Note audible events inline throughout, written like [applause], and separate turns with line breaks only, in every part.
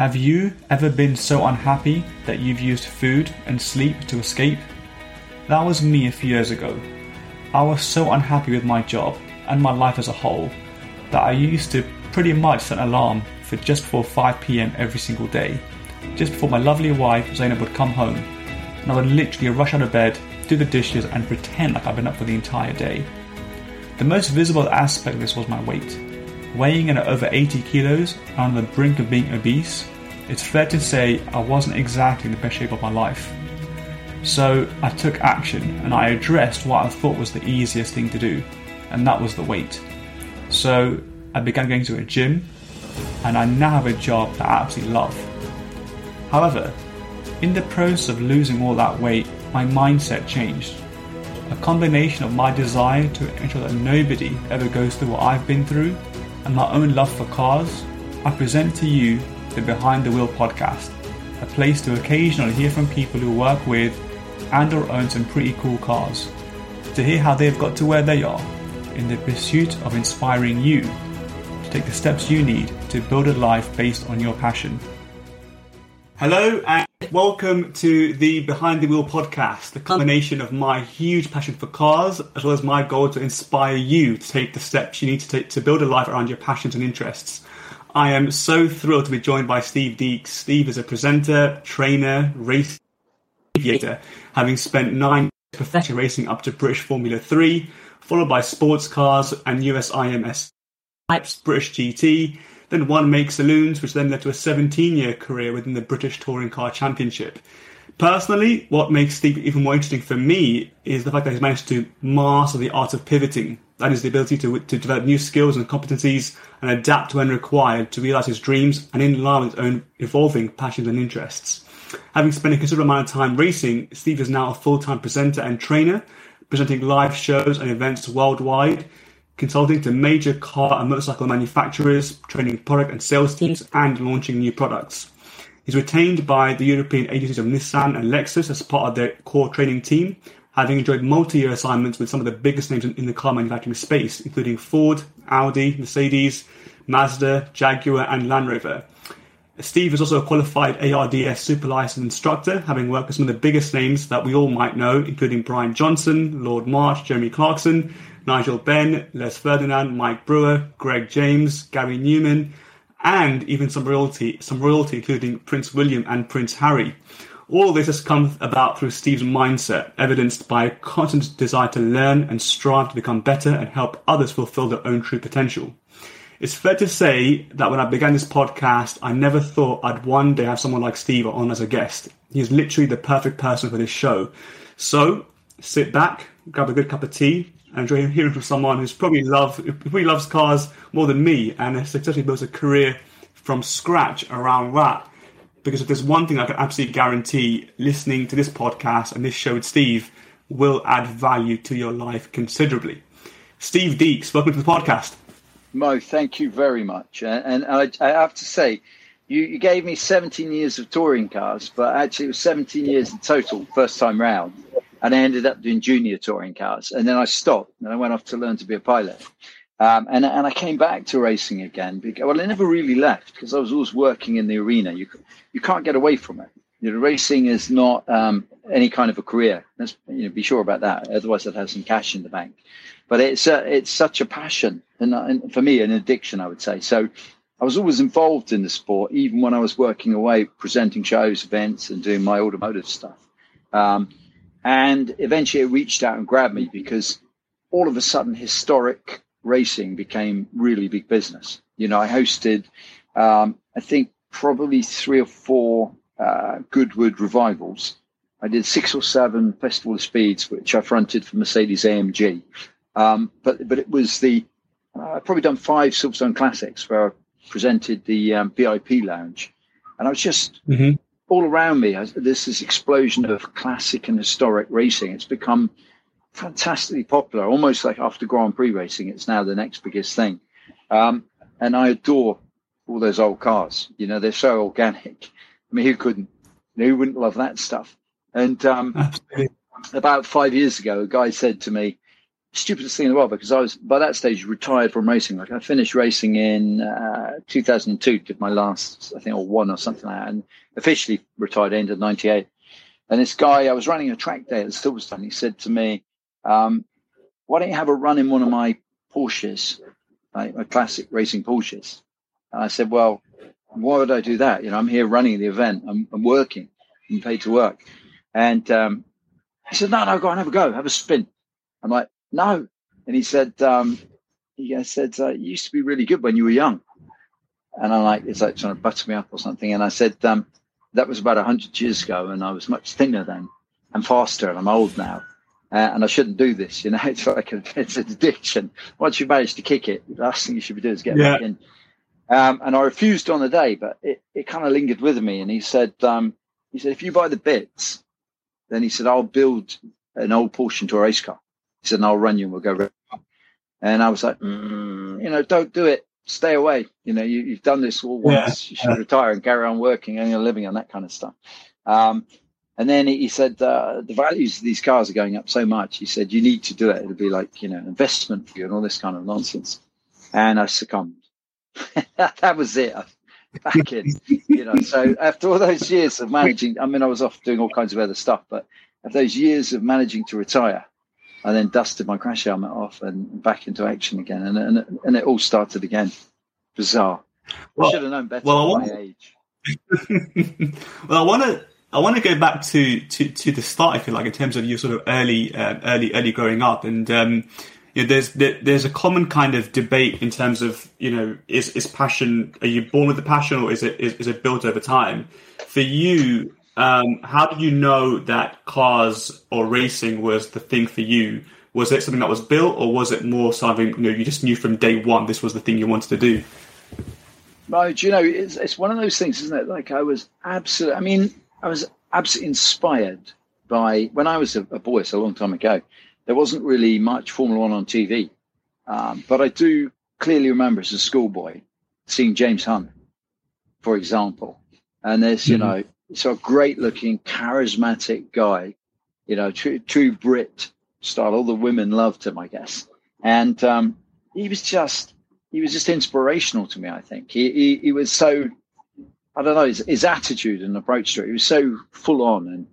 Have you ever been so unhappy that you've used food and sleep to escape? That was me a few years ago. I was so unhappy with my job and my life as a whole that I used to pretty much set an alarm for just before 5 pm every single day, just before my lovely wife Zainab would come home, and I would literally rush out of bed, do the dishes, and pretend like I'd been up for the entire day. The most visible aspect of this was my weight. Weighing in at over 80 kilos and on the brink of being obese, it's fair to say I wasn't exactly in the best shape of my life. So I took action and I addressed what I thought was the easiest thing to do, and that was the weight. So I began going to a gym, and I now have a job that I absolutely love. However, in the process of losing all that weight, my mindset changed. A combination of my desire to ensure that nobody ever goes through what I've been through and my own love for cars, I present to you the Behind the Wheel podcast, a place to occasionally hear from people who work with and or own some pretty cool cars, to hear how they've got to where they are in the pursuit of inspiring you to take the steps you need to build a life based on your passion. Hello and welcome to the Behind the Wheel podcast, the combination of my huge passion for cars as well as my goal to inspire you to take the steps you need to take to build a life around your passions and interests. I am so thrilled to be joined by Steve Deeks. Steve is a presenter, trainer, race aviator, having spent nine years professional racing up to British Formula 3, followed by sports cars and US IMS types, British GT, then one Make Saloons, which then led to a 17 year career within the British Touring Car Championship. Personally, what makes Steve even more interesting for me is the fact that he's managed to master the art of pivoting. That is the ability to, to develop new skills and competencies and adapt when required to realize his dreams and in line with his own evolving passions and interests. Having spent a considerable amount of time racing, Steve is now a full-time presenter and trainer, presenting live shows and events worldwide, consulting to major car and motorcycle manufacturers, training product and sales teams, and launching new products. He's retained by the European agencies of Nissan and Lexus as part of their core training team, having enjoyed multi-year assignments with some of the biggest names in the car manufacturing space, including Ford, Audi, Mercedes, Mazda, Jaguar, and Land Rover. Steve is also a qualified ARDS super license instructor, having worked with some of the biggest names that we all might know, including Brian Johnson, Lord March, Jeremy Clarkson, Nigel Benn, Les Ferdinand, Mike Brewer, Greg James, Gary Numan, and even some royalty, some royalty, including Prince William and Prince Harry. All this has come about through Steve's mindset, evidenced by a constant desire to learn and strive to become better and help others fulfill their own true potential. It's fair to say that when I began this podcast, I never thought I'd one day have someone like Steve on as a guest. He's literally the perfect person for this show. So sit back, grab a good cup of tea, and hearing from someone who's probably love probably loves cars more than me and has successfully built a career from scratch around that. Because if there's one thing I can absolutely guarantee, listening to this podcast and this show with Steve will add value to your life considerably. Steve Deeks, welcome to the podcast.
Mo, thank you very much. And, I, I, have to say, you, you, gave me 17 years of touring cars, but actually it was 17 years in total, first time round. And I ended up doing junior touring cars. And then I stopped and I went off to learn to be a pilot. Um, and, and I came back to racing again. Because, well, I never really left because I was always working in the arena. You, you can't get away from it. You know, racing is not um, any kind of a career. Let's you know, be sure about that. Otherwise, I'd have some cash in the bank but it's uh, it's such a passion and, and, for me an addiction i would say so i was always involved in the sport even when i was working away presenting shows events and doing my automotive stuff um, and eventually it reached out and grabbed me because all of a sudden historic racing became really big business you know i hosted um, i think probably three or four uh, goodwood revivals I did six or seven Festival of Speeds, which I fronted for Mercedes AMG. Um, but but it was the uh, I've probably done five Silverstone Classics where I presented the um, VIP lounge, and I was just mm-hmm. All around me. There's this explosion of classic and historic racing. It's become fantastically popular, almost like after Grand Prix racing. It's now the next biggest thing, um, and I adore all those old cars. You know, they're so organic. I mean, who couldn't? Who wouldn't love that stuff? And um, about five years ago, a guy said to me, stupidest thing in the world because I was by that stage retired from racing. Like I finished racing in uh, 2002, did my last, I think, or one or something like that, and officially retired of '98. And this guy, I was running a track day at Silverstone. He said to me, um, "Why don't you have a run in one of my Porsches, like my classic racing Porsches?" And I said, "Well, why would I do that? You know, I'm here running the event. I'm, I'm working. I'm paid to work." And um, he said, "No, no, go on, have a go, have a spin." I'm like, no. And he said, um, he said, uh, you used to be really good when you were young. And I'm like, it's like trying to butter me up or something. And I said, um, that was about 100 years ago. And I was much thinner then and faster. And I'm old now. Uh, and I shouldn't do this. You know, [laughs] it's like a, it's an addiction. Once you manage to kick it, the last thing you should be doing is get yeah. back in. Um, and I refused on the day, but it, it kind of lingered with me. And he said, um, he said, if you buy the bits, then he said, I'll build an old Porsche into a race car. He said, I'll run you and we'll go. And I was like, mm, you know, don't do it. Stay away. You know, you, have done this all once. Yeah. You should retire and carry on working and you're living on that kind of stuff. Um, and then he, said, uh, the values of these cars are going up so much. He said, you need to do it. It'll be like, you know, an investment for you and all this kind of nonsense. And I succumbed. [laughs] that was it. Back in, you know. So after all those years of managing, I mean, I was off doing all kinds of other stuff, but after those years of managing to retire, I then dusted my crash helmet off and back into action again, and and, and it all started again. Bizarre. Well, I should have known better well, want, my age. [laughs]
well, I want to I want to go back to, to, to the start, if you like, in terms of your sort of early uh, early early growing up, and um, you know, there's there, there's a common kind of debate in terms of you know is is passion are you born with the passion or is it is, is it built over time? For you, um, how did you know that cars or racing was the thing for you? Was it something that was built, or was it more something you know you just knew from day one this was the thing you wanted to do?
Right, you know, it's it's one of those things, isn't it? Like I was absolutely, I mean, I was absolutely inspired by when I was a, a boy, it's a long time ago. There wasn't really much Formula One on TV, um, but I do clearly remember as a schoolboy seeing James Hunt, for example, and there's you mm-hmm. know so a great looking, charismatic guy, you know, true, true Brit style. All the women loved him, I guess. And um, he was just, he was just inspirational to me, I think. He, he, he was so, I don't know, his, his, attitude and approach to it, he was so full on and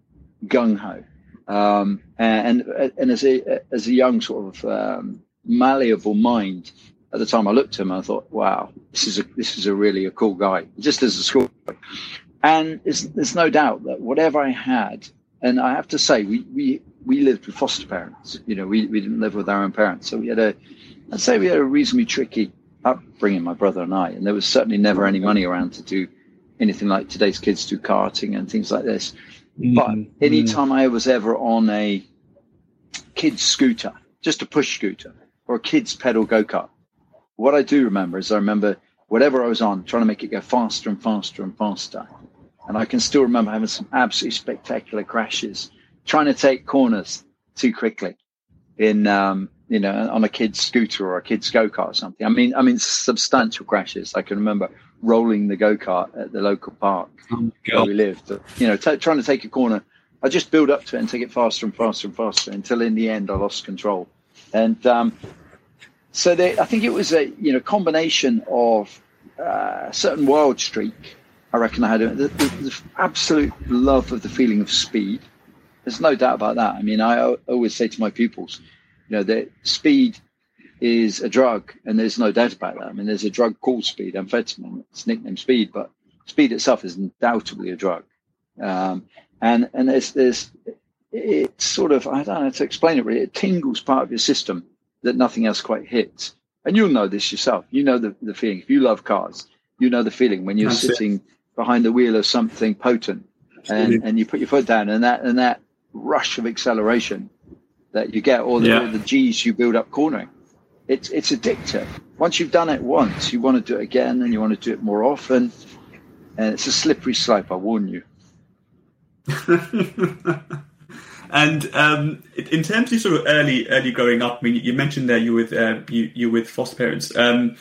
gung ho. Um, and, and as a, as a young sort of um, malleable mind, at the time I looked at him, I thought, wow, this is a, this is a really a cool guy, just as a school. And there's no doubt that whatever I had, and I have to say, we, we, we lived with foster parents. You know, we, we didn't live with our own parents. So we had a, I'd say we had a reasonably tricky upbringing, my brother and I. And there was certainly never any money around to do anything like today's kids do karting and things like this. Mm-hmm. But anytime I was ever on a kid's scooter, just a push scooter or a kid's pedal go kart, what I do remember is I remember whatever I was on, trying to make it go faster and faster and faster. And I can still remember having some absolutely spectacular crashes, trying to take corners too quickly in, um, you know, on a kid's scooter or a kid's go kart or something. I mean, I mean, substantial crashes. I can remember rolling the go kart at the local park oh where we lived. You know, t- trying to take a corner. I just build up to it and take it faster and faster and faster until in the end I lost control. And um, so they, I think it was a you know combination of uh, certain wild streak I reckon I had the, the, the, absolute love of the feeling of speed. There's no doubt about that. I mean, I always say to my pupils, you know, that speed is a drug, and there's no doubt about that. I mean, there's a drug called speed, amphetamine. It's nicknamed speed, but speed itself is undoubtedly a drug. Um, and and there's there's it's sort of I don't know how to explain it really. It tingles part of your system that nothing else quite hits. And you'll know this yourself. You know the, the feeling. If you love cars, you know the feeling when you're That's sitting it behind the wheel of something potent, and, and you put your foot down, and that and that rush of acceleration that you get, or the, yeah. the G's you build up cornering, it's it's addictive. Once you've done it once, you want to do it again, and you want to do it more often, and it's a slippery slope. I warn you. [laughs]
and um, in terms of sort of early early growing up, I mean, you mentioned there you with uh, you you with foster parents. Um,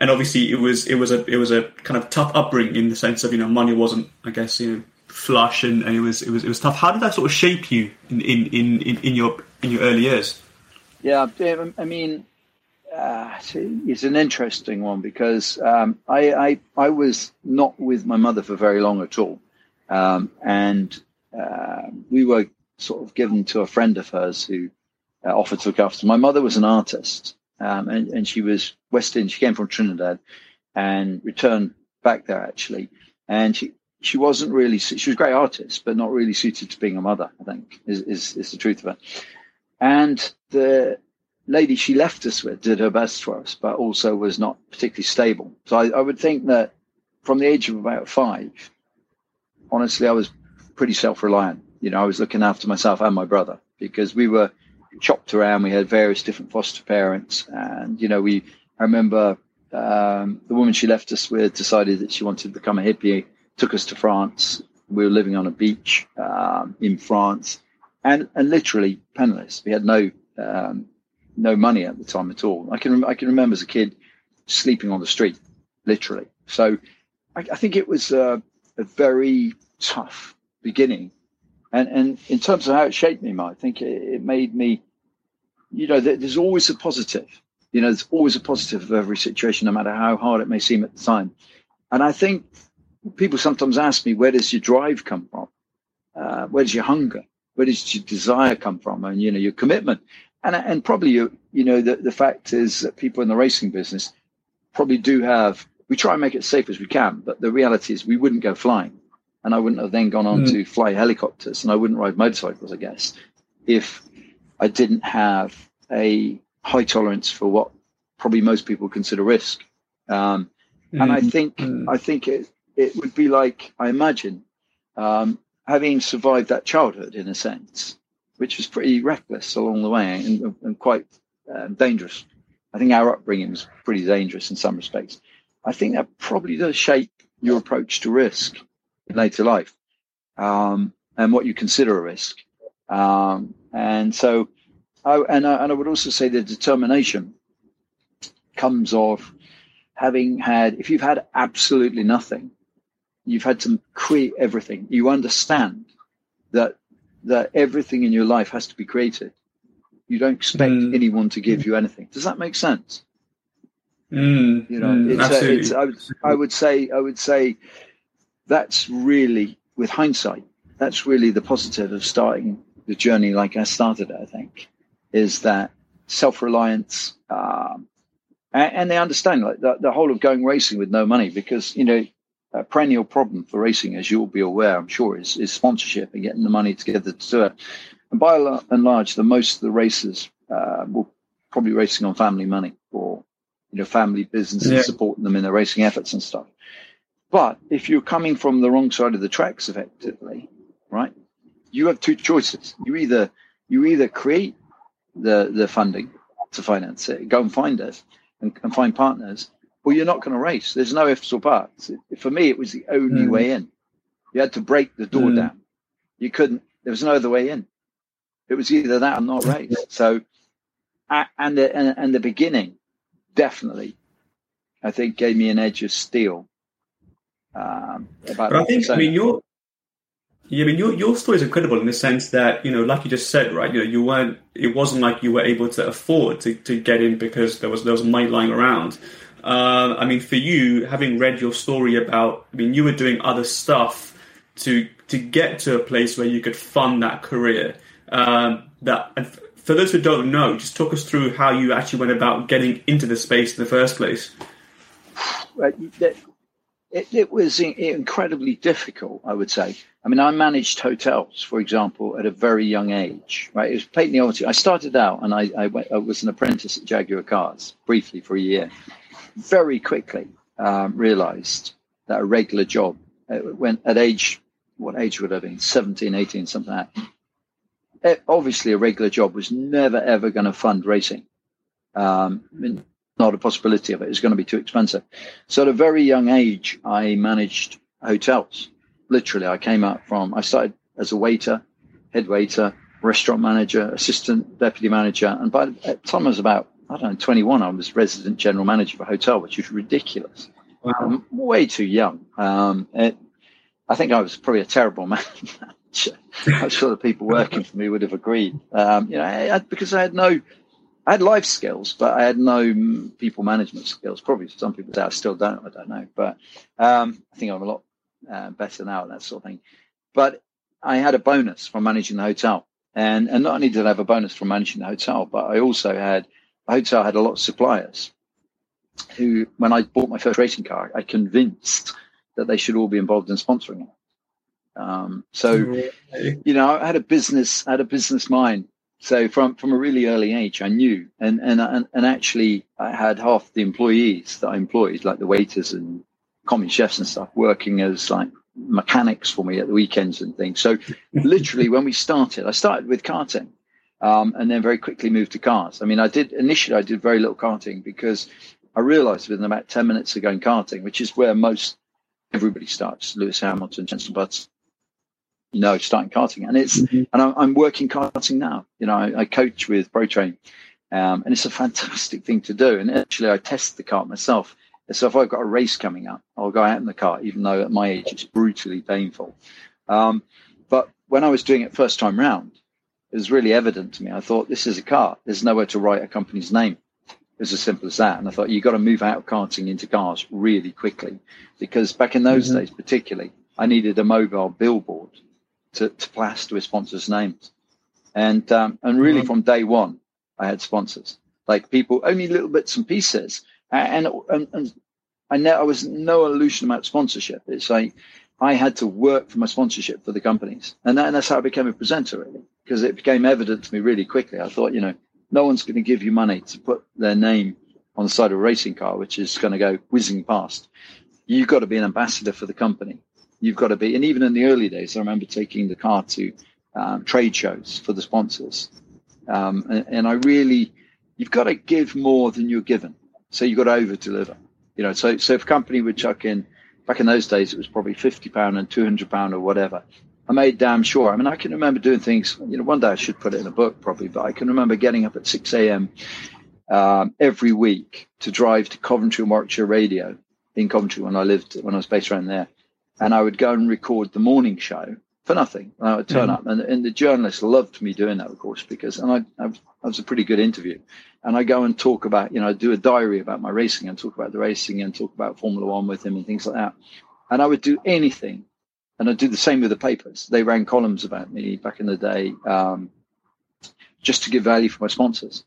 and obviously it was it was a it was a kind of tough upbringing in the sense of you know money wasn't I guess you know flush and, and it was it was it was tough. How did that sort of shape you in in, in, in your in your early years?
Yeah, I mean, uh, it's an interesting one because um, I, I, I was not with my mother for very long at all, um, and uh, we were sort of given to a friend of hers who uh, offered to look after. My mother was an artist, um, and, and she was West Indian. She came from Trinidad and returned back there actually, and she she wasn't really she was a great artist, but not really suited to being a mother. I think is is, is the truth of it. And the lady she left us with did her best for us, but also was not particularly stable. So I, I would think that from the age of about five, honestly, I was pretty self reliant. You know, I was looking after myself and my brother because we were chopped around. We had various different foster parents, and you know, we. I remember um, the woman she left us with decided that she wanted to become a hippie. Took us to France. We were living on a beach um, in France, and and literally penniless. We had no um, no money at the time at all. I can I can remember as a kid sleeping on the street, literally. So I, I think it was a, a, very tough beginning, and and in terms of how it shaped me, I think it, it made me, you know, there's always a positive. You know, there's always a positive of every situation, no matter how hard it may seem at the time. And I think people sometimes ask me, where does your drive come from? Uh, where does your hunger? Where does your desire come from? And you know, your commitment and and probably you you know the the fact is that people in the racing business probably do have we try and make it as safe as we can, but the reality is we wouldn't go flying, and I wouldn't have then gone on mm. to fly helicopters, and I wouldn't ride motorcycles, I guess, if I didn't have a high tolerance for what probably most people consider risk. Um, mm. And I hmm. think mm. I think it it would be like I imagine um, having survived that childhood in a sense which was pretty reckless along the way and, and quite um, dangerous. I think our upbringing was pretty dangerous in some respects. I think that probably does shape your approach to risk in later life um, and what you consider a risk. Um, and so, I, and, I, and I would also say the determination comes of having had, if you've had absolutely nothing, you've had to create everything. You understand that that everything in your life has to be created. You don't expect mm. anyone to give you anything. Does that make sense?
Mm.
You know, mm. it's, a, it's I, would, I would say I would say that's really with hindsight. That's really the positive of starting the journey like I started. I think is that self reliance, um, and, and, they understand like the, the whole of going racing with no money because you know a perennial problem for racing, as you'll be aware, I'm sure, is, is sponsorship and getting the money together to do it. And by and large, the most of the races uh, will probably racing on family money or you know family businesses yeah. supporting them in their racing efforts and stuff. But if you're coming from the wrong side of the tracks, effectively, right, you have two choices. You either you either create the the funding to finance it, go and find it, and, and find partners, well, you're not going to race. There's no ifs or buts. For me, it was the only mm. way in. You had to break the door mm. down. You couldn't. There was no other way in. It was either that or not race. So, and the and, and the beginning, definitely, I think gave me an edge of steel. Um,
about but I think I mean your yeah, I mean, your your story is incredible in the sense that you know, like you just said, right? You know, you weren't. It wasn't like you were able to afford to, to get in because there was there was money lying around. Um, I mean, for you, having read your story about, I mean, you were doing other stuff to to get to a place where you could fund that career. Um, that for those who don't know, just talk us through how you actually went about getting into the space in the first place.
It, it, it was incredibly difficult, I would say. I mean, I managed hotels, for example, at a very young age. Right, it was patently I started out, and I, I, went, I was an apprentice at Jaguar Cars briefly for a year. Very quickly um, realized that a regular job uh, when at age what age would I have been? 17 18 something like that. It, obviously a regular job was never ever going to fund racing um, not a possibility of it it's going to be too expensive so at a very young age I managed hotels literally I came up from I started as a waiter head waiter restaurant manager assistant deputy manager and by the time I was about I don't know, 21, I was resident general manager of a hotel, which is ridiculous. Wow. I'm way too young. Um, it, I think I was probably a terrible [laughs] manager. I'm sure the people working for me would have agreed. Um, you know, I, because I had no, I had life skills, but I had no people management skills. Probably some people say I still don't. I don't know, but um, I think I'm a lot uh, better now at that sort of thing. But I had a bonus from managing the hotel, and and not only did I have a bonus from managing the hotel, but I also had the hotel had a lot of suppliers who, when I bought my first racing car, I convinced that they should all be involved in sponsoring it. Um, so, you know, I had a business, I had a business mind. So from, from a really early age, I knew, and, and, and, and actually I had half the employees that I employed, like the waiters and common chefs and stuff, working as like mechanics for me at the weekends and things. So [laughs] literally when we started, I started with karting. Um, and then very quickly moved to cars. I mean, I did initially I did very little karting because I realised within about ten minutes of going karting, which is where most everybody starts, Lewis Hamilton, Jenson Button, you know, starting karting, and it's mm-hmm. and I'm, I'm, working karting now. You know, I, I coach with Pro Train, um, and it's a fantastic thing to do. And actually, I test the kart myself. So if I've got a race coming up, I'll go out in the car, even though at my age it's brutally painful. Um, but when I was doing it first time round, it was really evident to me. I thought, this is a car. There's nowhere to write a company's name. It's as simple as that. And I thought, you've got to move out of karting into cars really quickly. Because back in those mm-hmm. days, particularly, I needed a mobile billboard to, to plaster with sponsors' names. And, um, and really mm-hmm. from day one, I had sponsors, like people, only little bits and pieces and and, and I know I was no illusion about sponsorship. It's like I had to work for my sponsorship for the companies, and, that, and that's how I became a presenter, really, because it became evident to me really quickly. I thought, you know, no one's going to give you money to put their name on the side of a racing car, which is going to go whizzing past. You've got to be an ambassador for the company. You've got to be, and even in the early days, I remember taking the car to um, trade shows for the sponsors, um, and, and I really, you've got to give more than you're given so you've got to over deliver. You know, so so if a company would chuck in back in those days, it was probably fifty pound and two hundred pound or whatever. I made damn sure. I mean, I can remember doing things. You know, one day I should put it in a book probably, but I can remember getting up at six a.m. Um, every week to drive to Coventry and Warwickshire Radio in Coventry when I lived when I was based around there, and I would go and record the morning show for nothing. And I would turn mm. up, and, and the journalists loved me doing that, of course, because and I, I, I was a pretty good interview and I go and talk about, you know, I do a diary about my racing and talk about the racing and talk about Formula One with him and things like that. And I would do anything. And I'd do the same with the papers. They ran columns about me back in the day um, just to give value for my sponsors.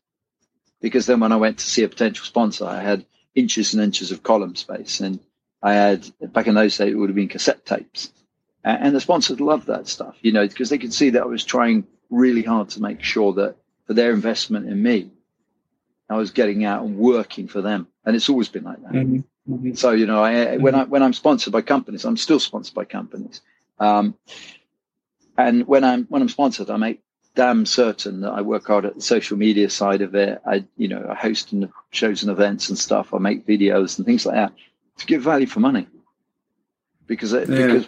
Because then when I went to see a potential sponsor, I had inches and inches of column space. And I had, back in those days, it would have been cassette tapes. And the sponsors loved that stuff, you know, because they could see that I was trying really hard to make sure that for their investment in me, I was getting out and working for them, and it's always been like that. Mm-hmm. Mm-hmm. So you know, I, when I when I'm sponsored by companies, I'm still sponsored by companies. Um, and when I'm when I'm sponsored, I make damn certain that I work hard at the social media side of it. I you know I host and shows and events and stuff. I make videos and things like that to give value for money. Because it, yeah. because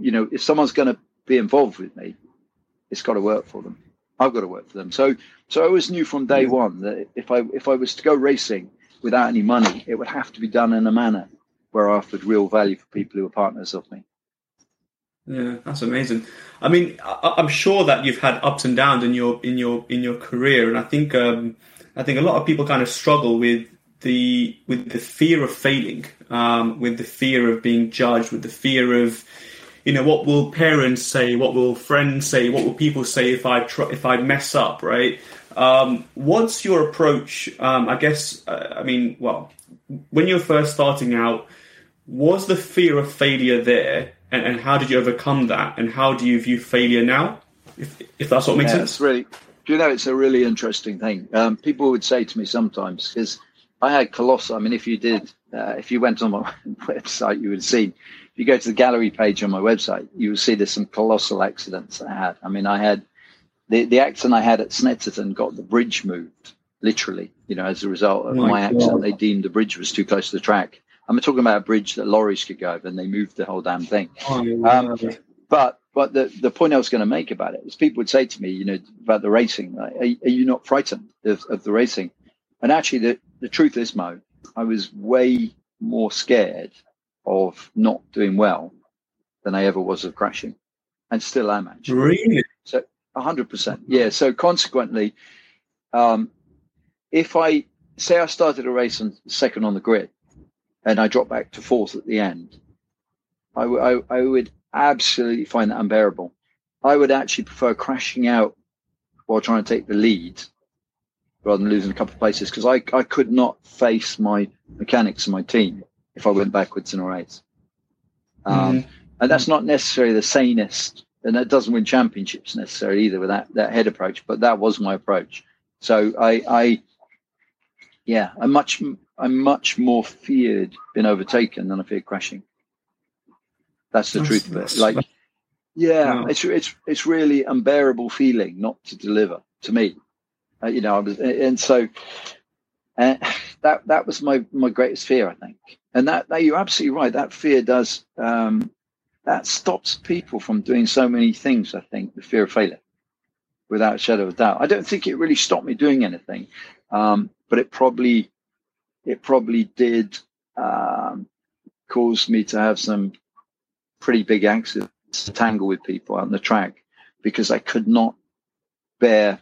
you know if someone's going to be involved with me, it's got to work for them. I've got to work for them. So so I always knew from day one that if I if I was to go racing without any money, it would have to be done in a manner where I offered real value for people who were partners of me.
Yeah, that's amazing. I mean, I, am sure that you've had ups and downs in your in your in your career, and I think um, I think a lot of people kind of struggle with the with the fear of failing, um, with the fear of being judged, with the fear of you know what will parents say what will friends say what will people say if i try, if i mess up right? Um, what's your approach um, i guess uh, i mean well when you're first starting out was the fear of failure there and, and, how did you overcome that and how do you view failure now? If, if that's what makes yeah, sense.
really do you know it's a really interesting thing. Um, people would say to me sometimes because i had colossal i mean if you did uh, if you went on my [laughs] website you would see. If you go to the gallery page on my website, you will see there's some colossal accidents I had. I mean, I had the, the accident I had at Snetterton got the bridge moved, literally, you know, as a result of oh my, accident. They deemed the bridge was too close to the track. I'm talking about a bridge that lorries could go over, and they moved the whole damn thing. Oh, um, but but the, the point I was going to make about it is people would say to me, you know, about the racing, like, are, are, you not frightened of, of the racing? And actually, the, the truth is, Mo, I was way more scared of not doing well than I ever was of crashing, and still am actually.
Really?
So hundred percent, yeah. So consequently, um, if I say I started a race on second on the grid and I drop back to fourth at the end, I, w- I, I would absolutely find that unbearable. I would actually prefer crashing out while trying to take the lead rather than losing a couple of places because I, I could not face my mechanics and my team if I went backwards in a race. Um, mm-hmm. And that's not necessarily the sanest, and that doesn't win championships necessarily either with that, that head approach, but that was my approach. So I, I yeah, I'm much, I'm much more feared being overtaken than I fear crashing. That's the that's, truth of it. Like, yeah, it's it's it's really unbearable feeling not to deliver to me. Uh, you know, I was, and so uh, [laughs] that that was my my greatest fear, I think. And that, that you're absolutely right. That fear does um, that stops people from doing so many things. I think the fear of failure, without a shadow of doubt. I don't think it really stopped me doing anything, um, but it probably it probably did um, cause me to have some pretty big accidents to tangle with people on the track because I could not bear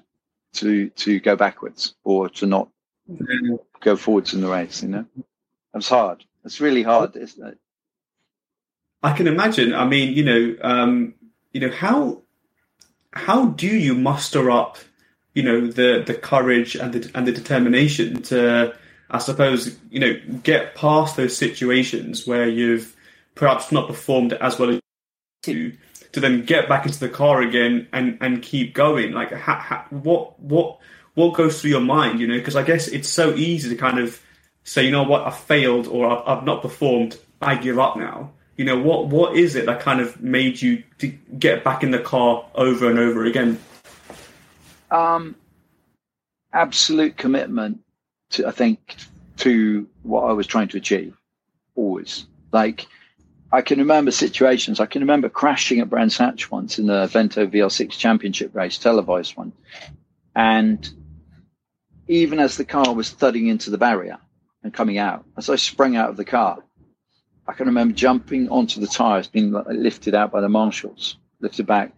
to to go backwards or to not go forwards in the race. You know, it's hard. It's really hard, isn't it?
I can imagine. I mean, you know, um, you know how how do you muster up, you know, the the courage and the and the determination to, I suppose, you know, get past those situations where you've perhaps not performed as well as to to then get back into the car again and and keep going. Like ha, ha, what what what goes through your mind you know? Because i guess it's so easy to kind of say you know what? I failed or I've, I've, not performed. I give up now. You know what what is it that kind of made you to get back in the car over and over again?
Um absolute commitment to i think to what i was trying to achieve always. Like I can remember situations. I can remember crashing at Brands Hatch once in the Vento VR6 Championship race, televised one. And even as the car was thudding into the barrier and coming out, as I sprang out of the car, I can remember jumping onto the tyres, being lifted out by the marshals, lifted back,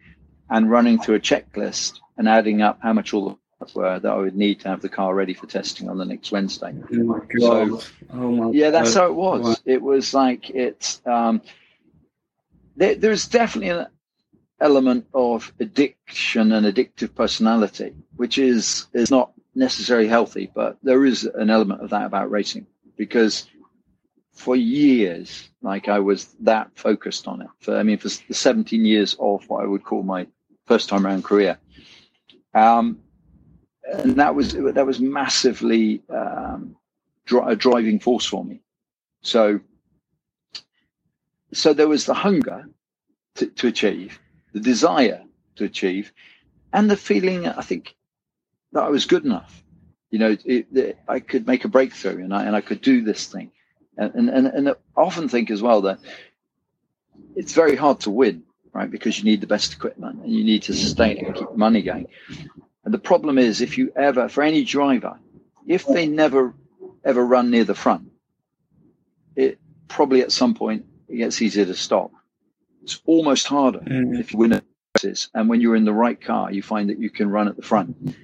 and running through a checklist and adding up how much all the were that I would need to have the car ready for testing on the next Wednesday.
Oh my god! So, oh
yeah, that's god. how it was. It was like it's. Um, there, there's definitely an element of addiction and addictive personality, which is is not necessarily healthy, but there is an element of that about racing because for years, like I was that focused on it. For I mean, for the 17 years of what I would call my first time around career. Um, and that was that was massively um, a driving force for me. So, so there was the hunger to, to achieve, the desire to achieve, and the feeling I think that I was good enough. You know, it, it, I could make a breakthrough, and I and I could do this thing, and and and I often think as well that it's very hard to win, right? Because you need the best equipment and you need to sustain it and keep money going. And the problem is, if you ever, for any driver, if they never ever run near the front, it probably at some point it gets easier to stop. It's almost harder mm. if you win races, and when you're in the right car, you find that you can run at the front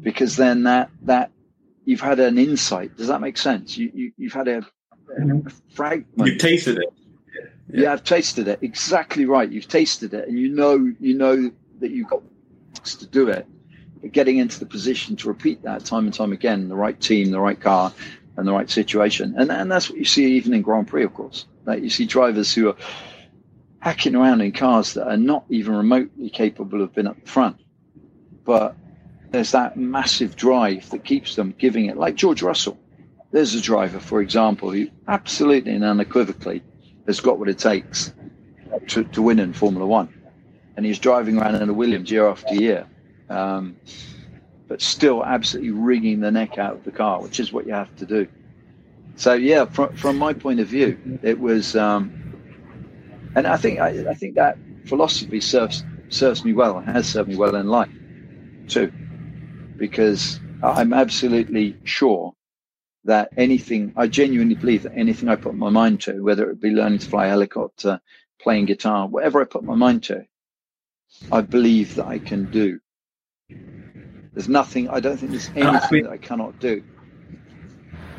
because then that that you've had an insight. Does that make sense? You, you you've had a, a mm-hmm. fragment.
You've tasted it.
Yeah. yeah, I've tasted it. Exactly right. You've tasted it, and you know you know that you've got to do it getting into the position to repeat that time and time again, the right team, the right car, and the right situation. And, and that's what you see even in Grand Prix, of course. You see drivers who are hacking around in cars that are not even remotely capable of being up front. But there's that massive drive that keeps them giving it, like George Russell. There's a driver, for example, who absolutely and unequivocally has got what it takes to, to win in Formula One. And he's driving around in a Williams year after year um, but still absolutely wringing the neck out of the car, which is what you have to do. So yeah, from, from my point of view, it was, um, and I think I, I think that philosophy serves serves me well and has served me well in life too, because I'm absolutely sure that anything I genuinely believe that anything I put my mind to, whether it be learning to fly a helicopter, playing guitar, whatever I put my mind to, I believe that I can do There's nothing. I don't think there's anything that I cannot do.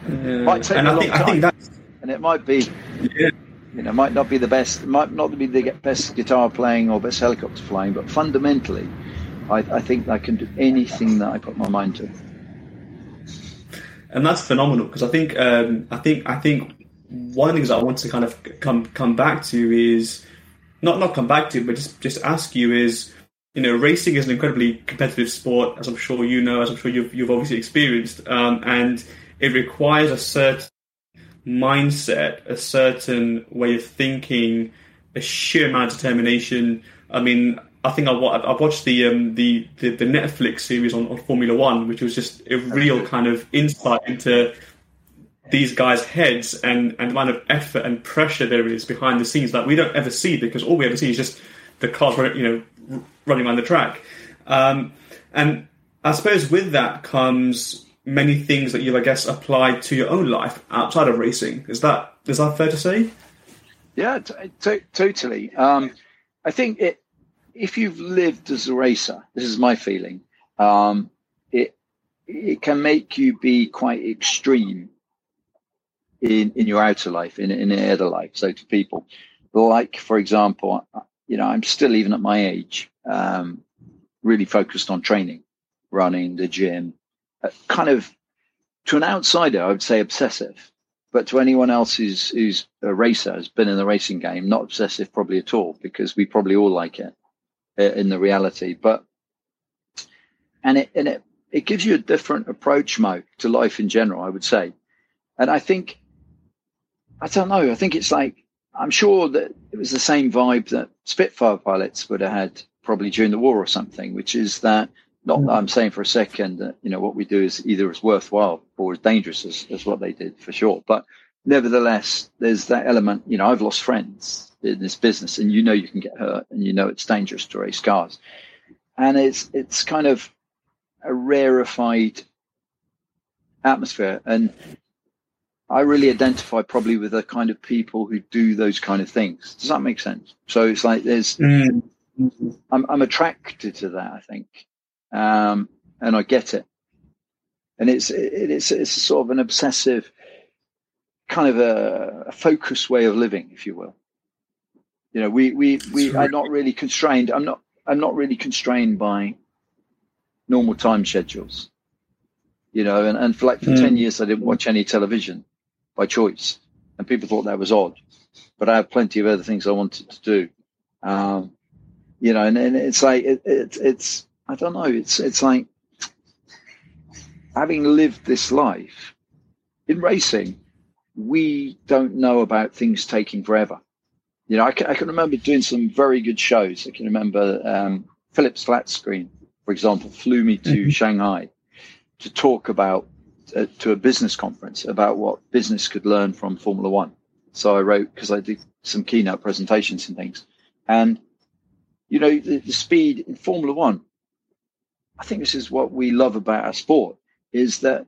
Uh, might take and a I long think, time, I think that's...
and it might be. Yeah. You know, might not be the best. It might not be the best guitar playing or best helicopter flying, but fundamentally, I, I think I can do anything that I put my mind to.
And that's phenomenal because I think um, I think I think one of the things I want to kind of come come back to is not not come back to, but just just ask you is you know racing is an incredibly competitive sport, as I'm sure you know, as I'm sure you've you've obviously experienced, um, and it requires a certain mindset, a certain way of thinking, a sheer amount of determination. I mean, I think I, I watched the, um, the, the the Netflix series on, on Formula One, which was just a real kind of insight into these guys' heads and, and the amount of effort and pressure there is behind the scenes that we don't ever see because all we ever see is just the cars, you know, running around the track. Um, and I suppose with that comes many things that you've, I guess, applied to your own life outside of racing. Is that is that fair to say?
Yeah, t- t- totally. Um, I think it, if you've lived as a racer, this is my feeling. Um, it it can make you be quite extreme in in your outer life, in in the other life. So to people, like for example, you know, I'm still even at my age, um, really focused on training, running, the gym, uh, kind of to an outsider, I would say obsessive. But to anyone else who's who's a racer, has been in the racing game, not obsessive probably at all, because we probably all like it uh, in the reality. But and it and it it gives you a different approach, Mo, to life in general. I would say, and I think I don't know. I think it's like I'm sure that it was the same vibe that Spitfire pilots would have had probably during the war or something, which is that not that hmm. I'm saying for a second that you know what we do is either as worthwhile or as dangerous as, as what they did for sure. But nevertheless, there's that element. You know, I've lost friends in this business, and you know you can get hurt, and you know it's dangerous to race cars, and it's it's kind of a rarefied atmosphere. And I really identify probably with the kind of people who do those kind of things. Does that make sense? So it's like there's, mm. I'm, I'm attracted to that, I think, um, and I get it. And it's it, it's it's sort of an obsessive, kind of a, a focused way of living, if you will. You know, we we we are not really constrained. I'm not I'm not really constrained by normal time schedules you know, and, and for like for mm. 10 years, I didn't watch any television by choice, and people thought that was odd. But I have plenty of other things I wanted to do. Um, you know, and, and it's like it, it, it's I don't know. It's it's like having lived this life in racing. We don't know about things taking forever. You know, I can, I can remember doing some very good shows. I can remember um, Philips Flat Screen, for example, flew me to mm-hmm. Shanghai to talk about uh, to a business conference about what business could learn from Formula One. So I wrote because I did some keynote presentations and things, and you know the, the speed in Formula One. I think this is what we love about our sport is that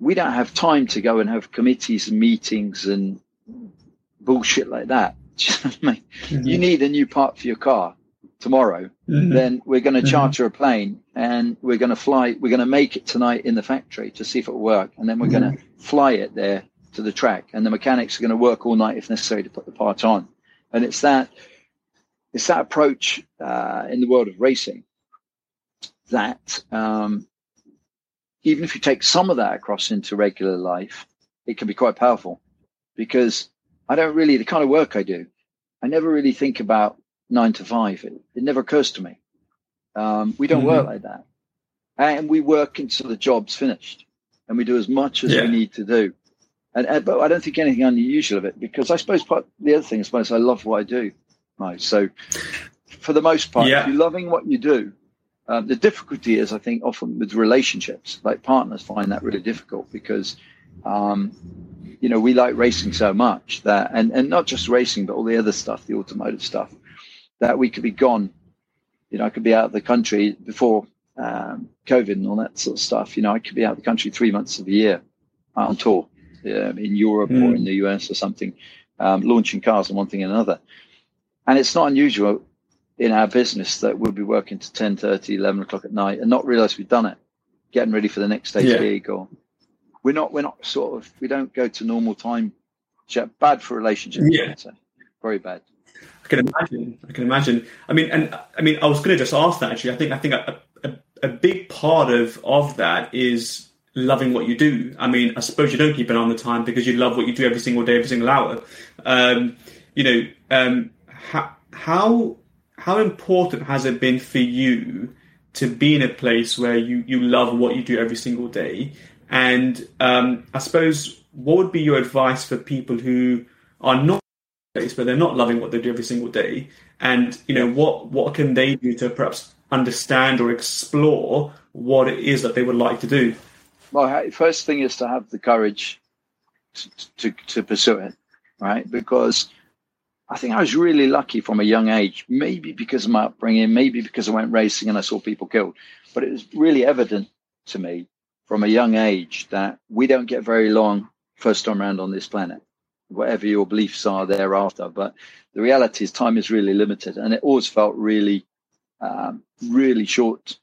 we don't have time to go and have committees and meetings and bullshit like that. [laughs] You, know I mean? mm-hmm. you need a new part for your car tomorrow, mm-hmm. then we're going to mm-hmm. charter a plane and we're going to fly. We're going to make it tonight in the factory to see if it will work, and then we're mm-hmm. going to fly it there to the track, and the mechanics are going to work all night if necessary to put the part on. And it's that it's that approach uh, in the world of racing that um, even if you take some of that across into regular life, it can be quite powerful because I don't really the kind of work I do. I never really think about nine to five. It, it never occurs to me. Um, we don't mm-hmm. work like that. And we work until the job's finished and we do as much as yeah. we need to do. And, and, but I don't think anything unusual of it because I suppose part, the other thing is I love what I do. So for the most part, yeah. if you're loving what you do, um, the difficulty is, I think, often with relationships, like partners find that really difficult because, um, you know, we like racing so much that, and, and not just racing, but all the other stuff, the automotive stuff that we could be gone. You know, I could be out of the country before um, COVID and all that sort of stuff. You know, I could be out of the country three months of the year on tour uh, in Europe mm. or hmm. in the US or something, um, launching cars and one thing and another. And it's not unusual in our business that we'll be working to 10, 30, 11 o'clock at night and not realize we've done it. getting ready for the next stage
Yeah.
gig, or we're not we're not sort of we don't go to normal time. Bad for relationships.
Yeah.
Very bad.
Can imagine. I can imagine. I mean, and I mean, I was going to just ask that actually. I think I think a, a, a big part of of that is loving what you do. I mean, I suppose you don't keep an eye on the time because you love what you do every single day, every single hour. Um, you know, um, how how how important has it been for you to be in a place where you you love what you do every single day? And um, I suppose what would be your advice for people who are not place where they're not loving what they do every single day. And you know what what can they do to perhaps understand or explore what it is that they would like to do?
Well, first thing is to have the courage to, to, to pursue it, right? Because I think I was really lucky from a young age, maybe because of my upbringing, maybe because I went racing and I saw people killed, but it was really evident to me from a young age that we don't get very long first time around on this planet, whatever your beliefs are thereafter. But the reality is time is really limited and it always felt really, um, really short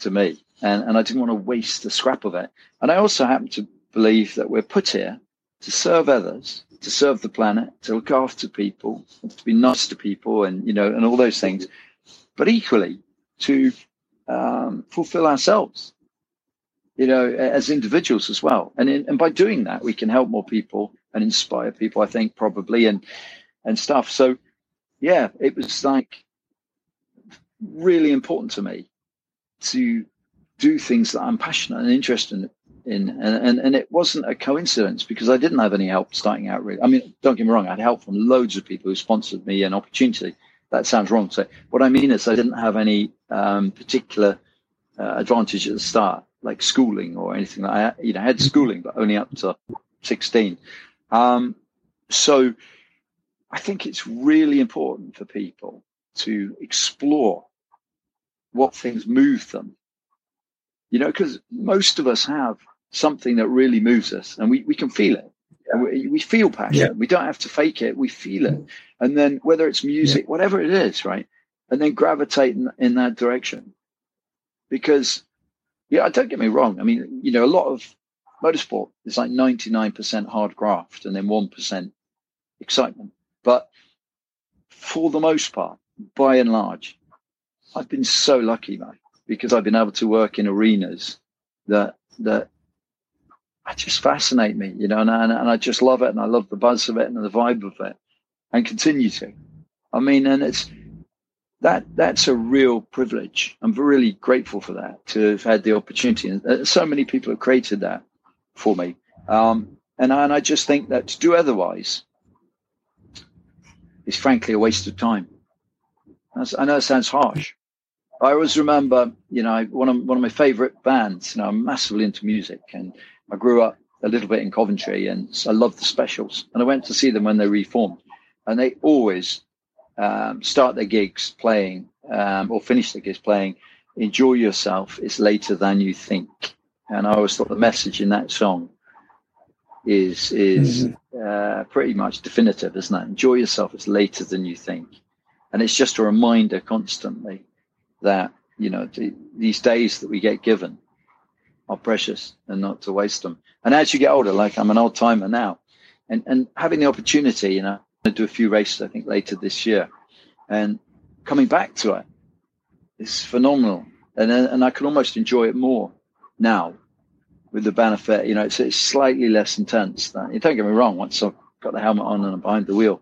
to me. And, and I didn't want to waste a scrap of it. And I also happen to believe that we're put here to serve others, to serve the planet, to look after people, to be nice to people, and you know, and all those things. But equally, to um, fulfill ourselves, you know, as individuals as well. And in, and by doing that, we can help more people and inspire people. I think probably and and stuff. So, yeah, it was like really important to me to do things that I'm passionate and interested in. And, and, and it wasn't a coincidence because I didn't have any help starting out really. I mean, don't get me wrong, I had help from loads of people who sponsored me an opportunity. That sounds wrong. So what I mean is I didn't have any um, particular uh, advantage at the start, like schooling or anything like that. You know, I had schooling, but only up to 16. Um, so I think it's really important for people to explore what things move them. You know, because most of us have something that really moves us and we, we can feel it. We, we feel passion.
Yeah.
We don't have to fake it. We feel it. And then whether it's music, whatever it is, right? And then gravitate in, in that direction. Because, yeah, don't get me wrong. I mean, you know, a lot of motorsport is like 99% hard graft and then 1% excitement. But for the most part, by and large, I've been so lucky, mate, because I've been able to work in arenas that that just fascinate me, you know, and, and, and I just love it, and I love the buzz of it and the vibe of it, and continue to. I mean, and it's that that's a real privilege. I'm really grateful for that to have had the opportunity, and so many people have created that for me. Um, and I, and I just think that to do otherwise is frankly a waste of time. That's, I know it sounds harsh. I always remember, you know, one of one of my favorite bands. You know, I'm massively into music, and I grew up a little bit in Coventry, and I loved the Specials. And I went to see them when they reformed, and they always um, start their gigs playing um, or finish their gigs playing. Enjoy yourself. It's later than you think. And I always thought the message in that song is is uh, pretty much definitive, isn't it? Enjoy yourself. It's later than you think, and it's just a reminder constantly that you know the, these days that we get given are precious and not to waste them. And as you get older, like I'm an old timer now, and and having the opportunity, you know, to do a few races I think later this year, and coming back to it is phenomenal, and and I can almost enjoy it more now with the benefit. You know, it's it's slightly less intense. Than, don't get me wrong. Once I've got the helmet on and I'm behind the wheel,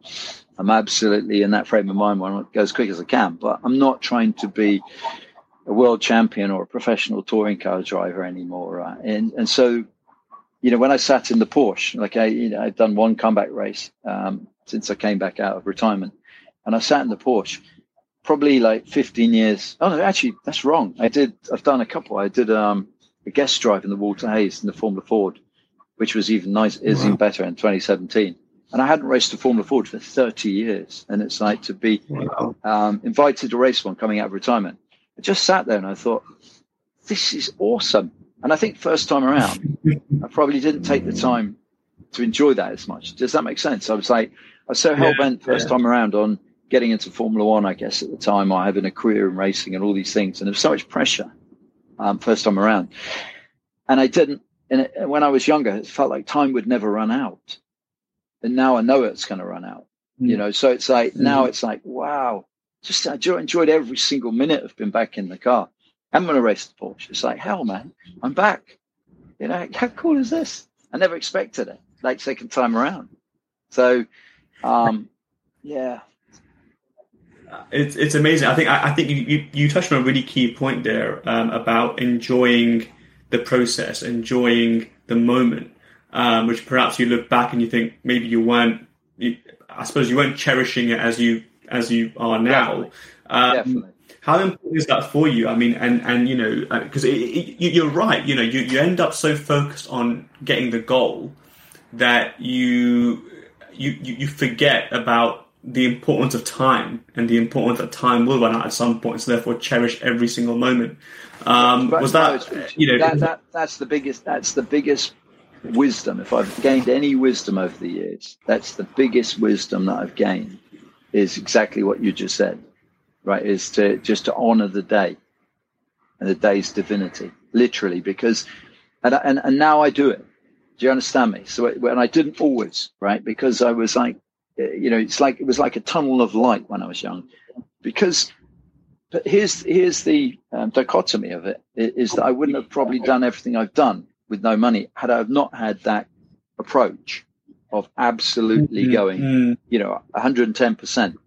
I'm absolutely in that frame of mind where I go as quick as I can. But I'm not trying to be a world champion or a professional touring car driver anymore. Right? And and so, you know, when I sat in the Porsche, like I, you know, I've done one comeback race um, since I came back out of retirement, and I sat in the Porsche. Probably like 15 years. Oh no, actually, that's wrong. I did. I've done a couple. I did um, a guest drive in the Walter Hayes in the Formula Ford, which was even nice, is even better in 2017. And I hadn't raced a Formula Ford for 30 years, and it's like to be
wow.
um, invited to race one coming out of retirement. I just sat there and I thought, this is awesome. And I think first time around, I probably didn't take the time to enjoy that as much. Does that make sense? I was like, I was so hell bent first
yeah.
time around on getting into Formula One, I guess, at the time, or having a career in racing and all these things. And there was so much pressure um, first time around. and I didn't. And it, when I was younger, it felt like time would never run out, and now I know it's going to run out. Mm. You know, so it's like mm. now it's like wow, just I enjoyed every single minute of being back in the car. I'm going to race the Porsche. It's like hell, man, I'm back. You know, how cool is this? I never expected it. Like second time around. So, um, yeah,
it's it's amazing. I think I, I think you, you, you, touched on a really key point there um, about enjoying the process, enjoying the moment, um, which perhaps you look back and you think maybe you weren't. You, I suppose you weren't cherishing it as you as you are now. Um, Definitely. How important is that for you? I mean, and and you know, because uh, you're right. You know, you, you end up so focused on getting the goal that you you you forget about the importance of time and the importance that time will run out at some point. So therefore, cherish every single moment. Um, was that you know
that, that that's the biggest that's the biggest wisdom. If I've gained any wisdom over the years, that's the biggest wisdom that I've gained. Is exactly what you just said, right? Is to just to honor the day and the day's divinity, literally, because and and, and now I do it. Do you understand me? So when I didn't always, right? Because I was like you know, it's like it was like a tunnel of light when I was young, because. But here's here's the um, dichotomy of it is that I wouldn't have probably done everything I've done with no money had I not had that approach of absolutely mm-hmm. going, mm-hmm. you know, 110 percent.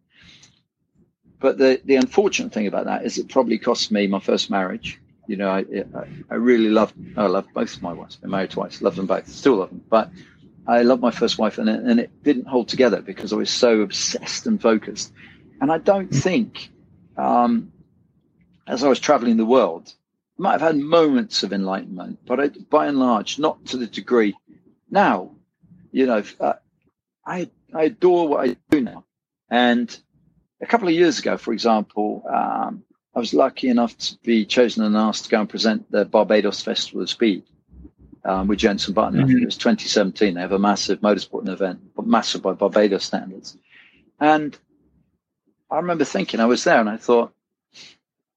But the the unfortunate thing about that is it probably cost me my first marriage. You know, I I, I really love I love both of my wives. Been married twice, love them both, still love them. But I loved my first wife, and it, and it didn't hold together because I was so obsessed and focused. And I don't think, um, as I was traveling the world, I might have had moments of enlightenment, but I, by and large, not to the degree. Now, you know, uh, I I adore what I do now, and a couple of years ago, for example, um, I was lucky enough to be chosen and asked to go and present the Barbados Festival of Speed um, with Jenson Button. Mm-hmm. I think it was 2017. They have a massive motorsporting event, but massive by Barbados standards. And I remember thinking, I was there and I thought,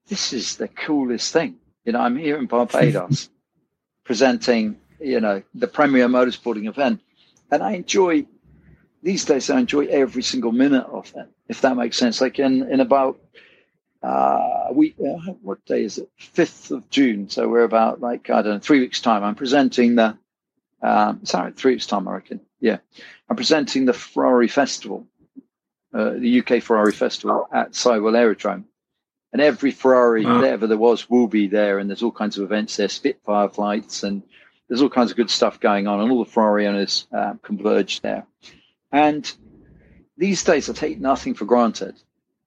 this is the coolest thing. You know, I'm here in Barbados [laughs] presenting, you know, the premier motorsporting event. And I enjoy, these days, I enjoy every single minute of it, if that makes sense. Like in, in about uh, we uh, what day is it? Fifth of June. So we're about like I don't know three weeks time. I'm presenting the um, sorry three weeks time I reckon. Yeah, I'm presenting the Ferrari Festival, uh, the UK Ferrari Festival at Sywell Aerodrome, and every Ferrari wow. ever there was will be there, and there's all kinds of events there, Spitfire flights, and there's all kinds of good stuff going on, and all the Ferrari owners uh, converge there. And these days, I take nothing for granted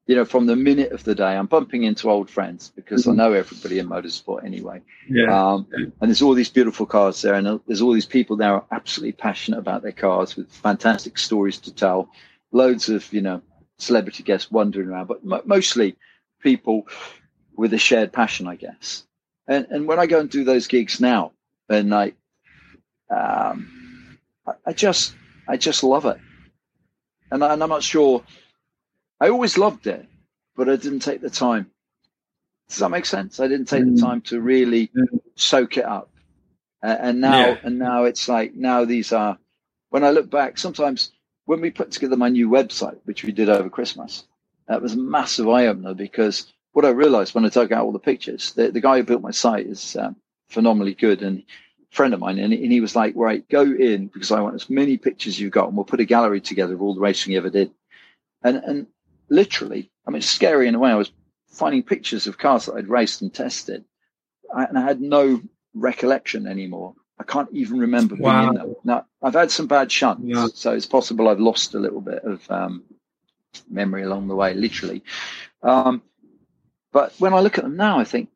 you know, from the minute of the day, I'm bumping into old friends because mm-hmm. I know everybody in motorsport anyway. Yeah. Um, and there's all these beautiful cars there, and there's all these people there are absolutely passionate about their cars with fantastic stories to tell. Loads of you know celebrity guests wandering around, but m- mostly people with a shared passion, I guess. And and when I go and do those gigs now, and I, um, I, I just I just love it, and, I, and I'm not sure I always loved it, but I didn't take the time. Does that make sense? I didn't take mm. the time to really mm. soak it up. Uh, and now, yeah. and now it's like now these are. When I look back, sometimes when we put together my new website, which we did over Christmas, that was a massive eye opener because what I realized when I dug out all the pictures, the, the guy who built my site is um, phenomenally good and friend of mine, and, and he was like, "Right, go in because I want as many pictures you've got, and we'll put a gallery together of all the racing you ever did." And and literally, I mean, it's scary in a way. I was finding pictures of cars that I'd raced and tested, and I had no recollection anymore. I can't even remember being wow. in them. Now, I've had some bad shunts, yeah. so it's possible I've lost a little bit of um, memory along the way, literally. Um, but when I look at them now, I think,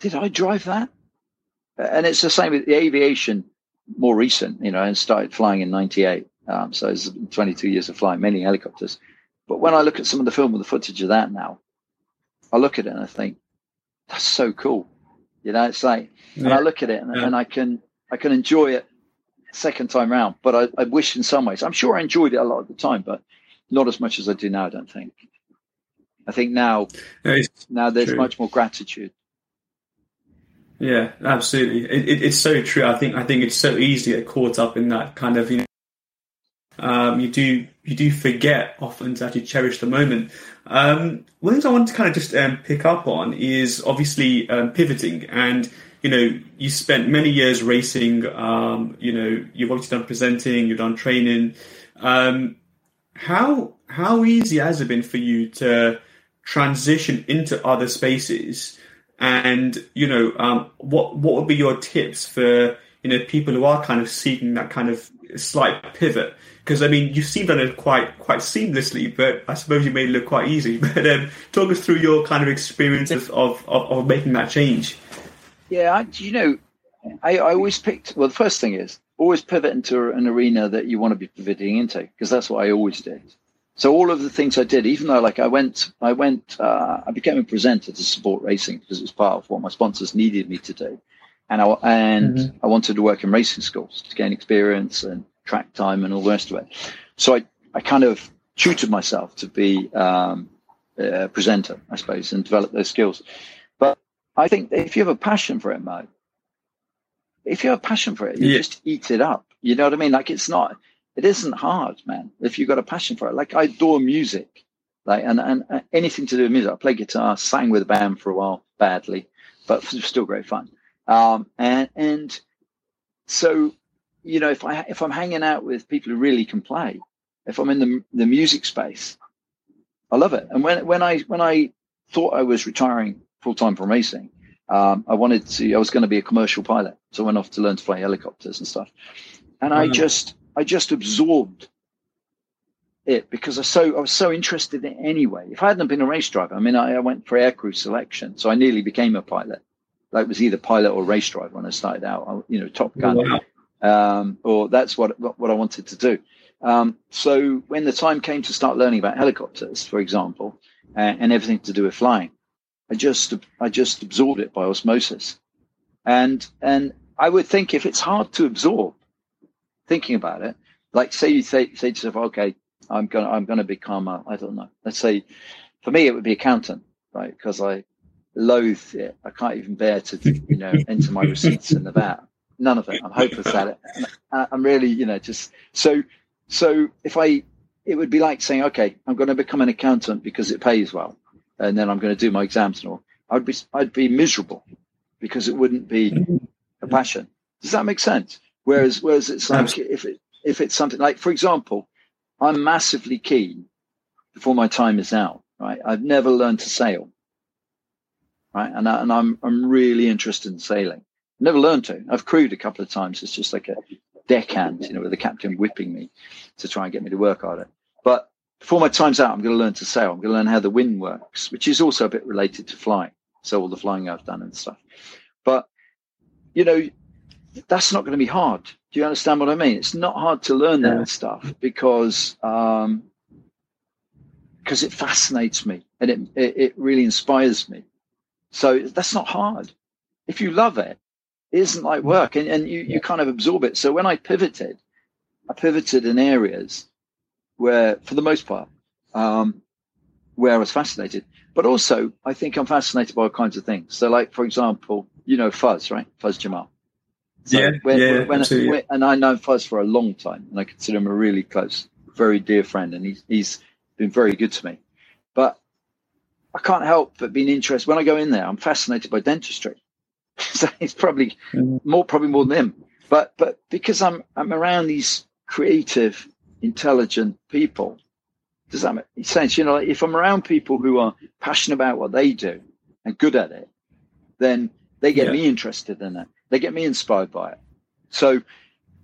did I drive that? And it's the same with the aviation, more recent, you know, and started flying in 98. Um, so it's 22 years of flying, many helicopters. But when I look at some of the film and the footage of that now, I look at it and I think, that's so cool. You know, it's like, yeah. and I look at it and, yeah. and, I can, I can enjoy it second time round. But I, I, wish in some ways, I'm sure I enjoyed it a lot of the time, but not as much as I do now. I don't think. I think now, now there's true. much more gratitude.
Yeah, absolutely. It, it, it's so true. I think I think it's so easy to get caught up in that kind of you know. Um, you do you do forget often to actually cherish the moment. Um, one thing I wanted to kind of just um, pick up on is obviously um, pivoting, and you know you spent many years racing. Um, you know you've obviously done presenting, you've done training. Um, how how easy has it been for you to transition into other spaces? And you know, what what would be your tips for you know people who are kind of seeking that kind of slight pivot? Because I mean, you seem done it quite quite seamlessly, but I suppose you made it look quite easy. [laughs] But um, talk us through your kind of experiences of, of, of making that change.
Yeah, I, you know, I, I always picked. Well, the first thing is always pivot into an arena that you want to be pivoting into, because that's what I always did. So all of the things I did, even though like I went, I went, uh, I became a presenter to support racing because it was part of what my sponsors needed me to do, and I and mm-hmm. I wanted to work in racing schools to gain experience and track time and all the rest of it. So I, I kind of tutored myself to be um, a presenter, I suppose, and develop those skills. But I think if you have a passion for it, Mo, if you have a passion for it, you yeah. just eat it up. You know what I mean? Like it's not it isn't hard, man. If you've got a passion for it, like I adore music, like and, and, and anything to do with music. I play guitar, sang with a band for a while, badly, but it was still great fun. Um, and and so, you know, if I if I'm hanging out with people who really can play, if I'm in the the music space, I love it. And when when I when I thought I was retiring full time from racing, um, I wanted to. I was going to be a commercial pilot, so I went off to learn to fly helicopters and stuff. And I just I just absorbed it because I so I was so interested in it anyway. If I hadn't been a race driver, I mean, I, I went for aircrew selection, so I nearly became a pilot. Like was either pilot or race driver when I started out. I, you know, Top Gun, wow. um, or that's what what I wanted to do. Um, so when the time came to start learning about helicopters, for example, and, and everything to do with flying, I just I just absorbed it by osmosis, and and I would think if it's hard to absorb, thinking about it, like say you say, say to yourself, okay, I'm gonna I'm gonna become a I don't know. Let's say for me it would be accountant, right? Because I loathe it. I can't even bear to you know [laughs] enter my receipts in the VAT. None of it. I'm hopeless at it. I'm really you know just so so if I it would be like saying, okay, I'm going to become an accountant because it pays well, and then I'm going to do my exams and all. I'd be I'd be miserable because it wouldn't be mm-hmm. a passion. Does that make sense? Whereas, whereas it's like if it if it's something like, for example, I'm massively keen before my time is out. Right, I've never learned to sail. Right, and I, and I'm I'm really interested in sailing. Never learned to. I've crewed a couple of times. It's just like a deckhand, you know, with the captain whipping me to try and get me to work on it. But before my time's out, I'm going to learn to sail. I'm going to learn how the wind works, which is also a bit related to flying. So all the flying I've done and stuff. But you know, that's not going to be hard. Do you understand what I mean? It's not hard to learn yeah. that stuff because um, because it fascinates me and it, it, it really inspires me. So that's not hard. If you love it, it isn't like work, and, and you you kind of absorb it. So when I pivoted, I pivoted in areas where, for the most part, um, where I was fascinated. But also, I think I'm fascinated by all kinds of things. So, like for example, you know Fuzz, right? Fuzz Jamal.
So yeah, when, yeah, when,
when, and I know Fuzz for a long time, and I consider him a really close, very dear friend, and he's he's been very good to me. But I can't help but being interested when I go in there. I'm fascinated by dentistry, [laughs] so it's probably mm-hmm. more probably more than him. But but because I'm I'm around these creative, intelligent people, does that make sense? You know, if I'm around people who are passionate about what they do and good at it, then they get yeah. me interested in it. They get me inspired by it. So,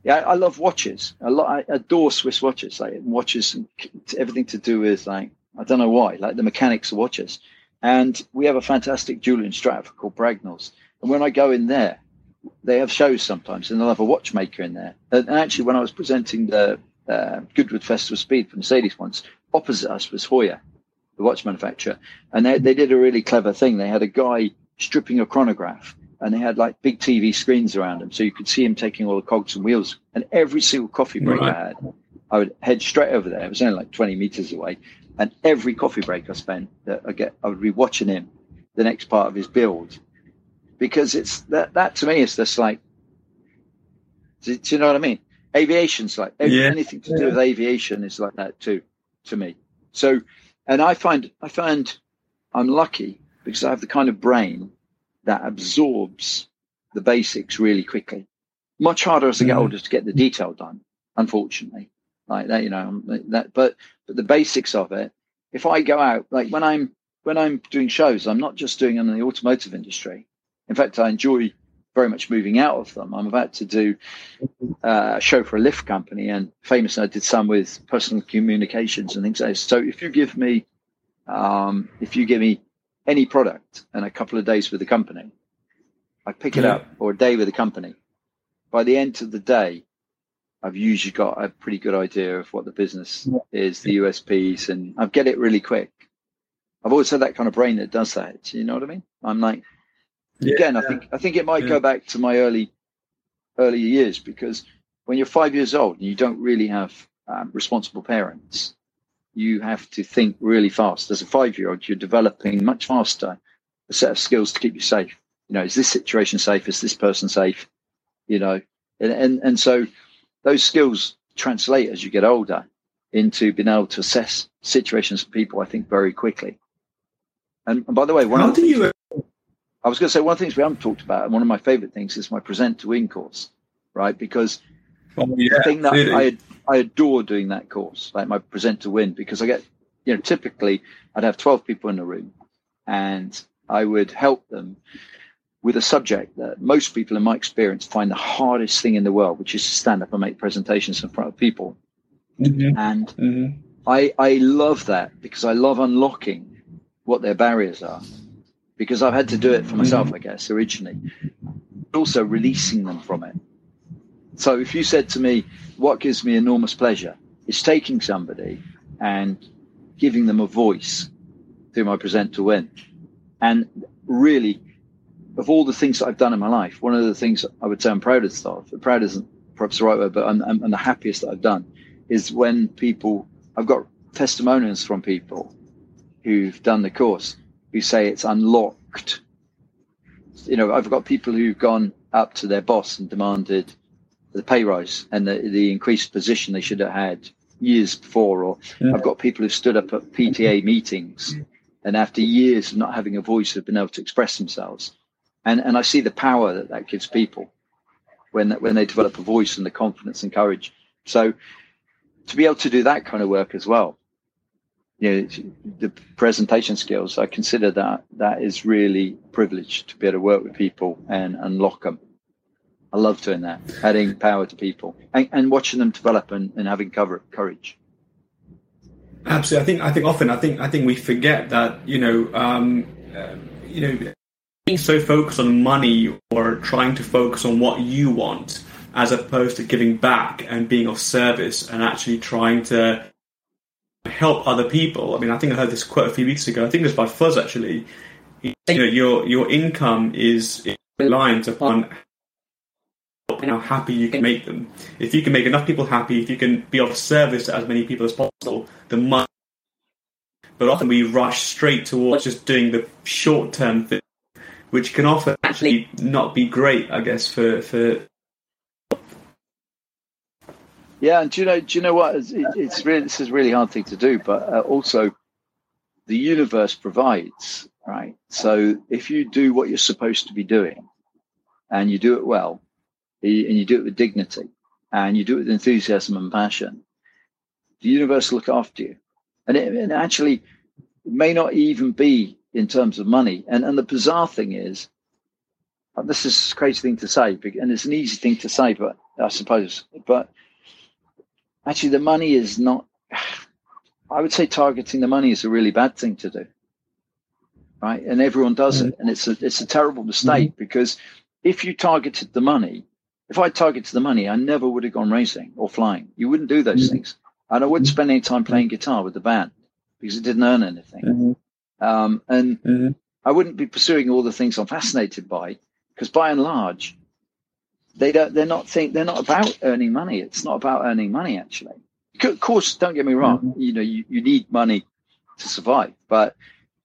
yeah, I love watches. I, lo- I adore Swiss watches. Like watches, and everything to do with like I don't know why, like the mechanics of watches. And we have a fantastic jeweler in Stratford called Bragnall's. And when I go in there, they have shows sometimes, and they'll have a watchmaker in there. And actually, when I was presenting the uh, Goodwood Festival Speed for Mercedes once, opposite us was Heuer, the watch manufacturer, and they they did a really clever thing. They had a guy stripping a chronograph and they had like big TV screens around him, so you could see him taking all the cogs and wheels. And every single coffee break right. I had, I would head straight over there. It was only like 20 meters away, and every coffee break I spent, that I get, I would be watching him, the next part of his build, because it's that that to me is just like do, do you know what I mean? Aviation's like
Yeah.
anything to do with aviation is like that too to me. So and I find I find I'm lucky because I have the kind of brain that absorbs the basics really quickly. Much harder as I get
Mhm.
older to get the detail done, unfortunately. Like that, you know, that but but the basics of it, if I go out, like when I'm when I'm doing shows, I'm not just doing them in the automotive industry. In fact, I enjoy very much moving out of them. I'm about to do uh, a show for a lift company, and famously, I did some with personal communications and things like that. So, if you give me, um, if you give me any product and a couple of days with the company, I pick it
Yeah.
up, or a day with the company. By the end of the day, I've usually got a pretty good idea of what the business is, the USPs, and I get it really quick. I've always had that kind of brain that does that. You know what I mean? I'm like,
Yeah.
again, I think I think it might
Yeah.
go back to my early early years because when you're five years old and you don't really have um, responsible parents, you have to think really fast. As a five year old, you're developing much faster a set of skills to keep you safe. You know, is this situation safe? Is this person safe? You know, and and, and so those skills translate as you get older into being able to assess situations and people. I think very quickly. And, and by the way, one
How
of the things-
you?
I was going to say one of the things we haven't talked about, and one of my favorite things is my present to win course, right? Because
Oh, yeah,
the thing that
absolutely.
I I adore doing that course, like my present to win, because I get, you know, typically I'd have 12 people in the room and I would help them with a subject that most people in my experience find the hardest thing in the world, which is to stand up and make presentations in front of people.
Mhm,
And
mhm.
I, I love that because I love unlocking what their barriers are. Because I've had to do it for myself, I guess, originally. But also releasing them from it. So if you said to me, what gives me enormous pleasure is taking somebody and giving them a voice through my present to win. And really, of all the things that I've done in my life, one of the things I would say I'm proudest of, proud isn't perhaps the right word, but I'm, I'm, I'm the happiest that I've done is when people, I've got testimonials from people who've done the course who say it's unlocked. You know, I've got people who've gone up to their boss and demanded the pay rise and the, the increased position they should have had years before. Or
Yeah.
I've got people who've stood up at PTA meetings and after years of not having a voice have been able to express themselves. And, and I see the power that that gives people when, when they develop a voice and the confidence and courage. So to be able to do that kind of work as well, you know, the presentation skills, I consider that that is really privileged to be able to work with people and unlock them. I love doing that, adding power to people and, and watching them develop and, and having cover, courage.
Absolutely. I think. I think often. I think. I think we forget that. You know. Um, uh, you know, being so focused on money or trying to focus on what you want, as opposed to giving back and being of service and actually trying to help other people. I mean, I think I heard this quote a few weeks ago. I think it was by Fuzz actually. You know, your your income is reliant upon how happy you can make them. If you can make enough people happy, if you can be of service to as many people as possible, the money. But often we rush straight towards just doing the short term thing, which can often actually not be great, I guess, for for
Yeah, and do you know? Do you know what? It's, it- it's really this is a really hard thing to do, but uh, also the universe provides, right? So if you do what you're supposed to be doing, and you do it well, and you do it with dignity, and you do it with enthusiasm and passion, the universe will look after you. And it, and actually, it may not even be in terms of money. And and the bizarre thing is, this is a crazy thing to say, and it's an easy thing to say, but I suppose, but actually the money is not [sighs] i would say targeting the money is a really bad thing to do right? And everyone does it mm-hmm. and it's a it's a terrible mistake mm-hmm. because if you targeted the money if i targeted the money i never would have gone racing or flying. You wouldn't do those mm-hmm. things. And i wouldn't spend any time playing guitar with the band because it didn't earn anything um, and I wouldn't be pursuing all the things I'm fascinated by because by and large, they don't. They're not think. They're not about earning money. It's not about earning money actually. Of course, don't get me wrong. You know, you, you need money to survive. But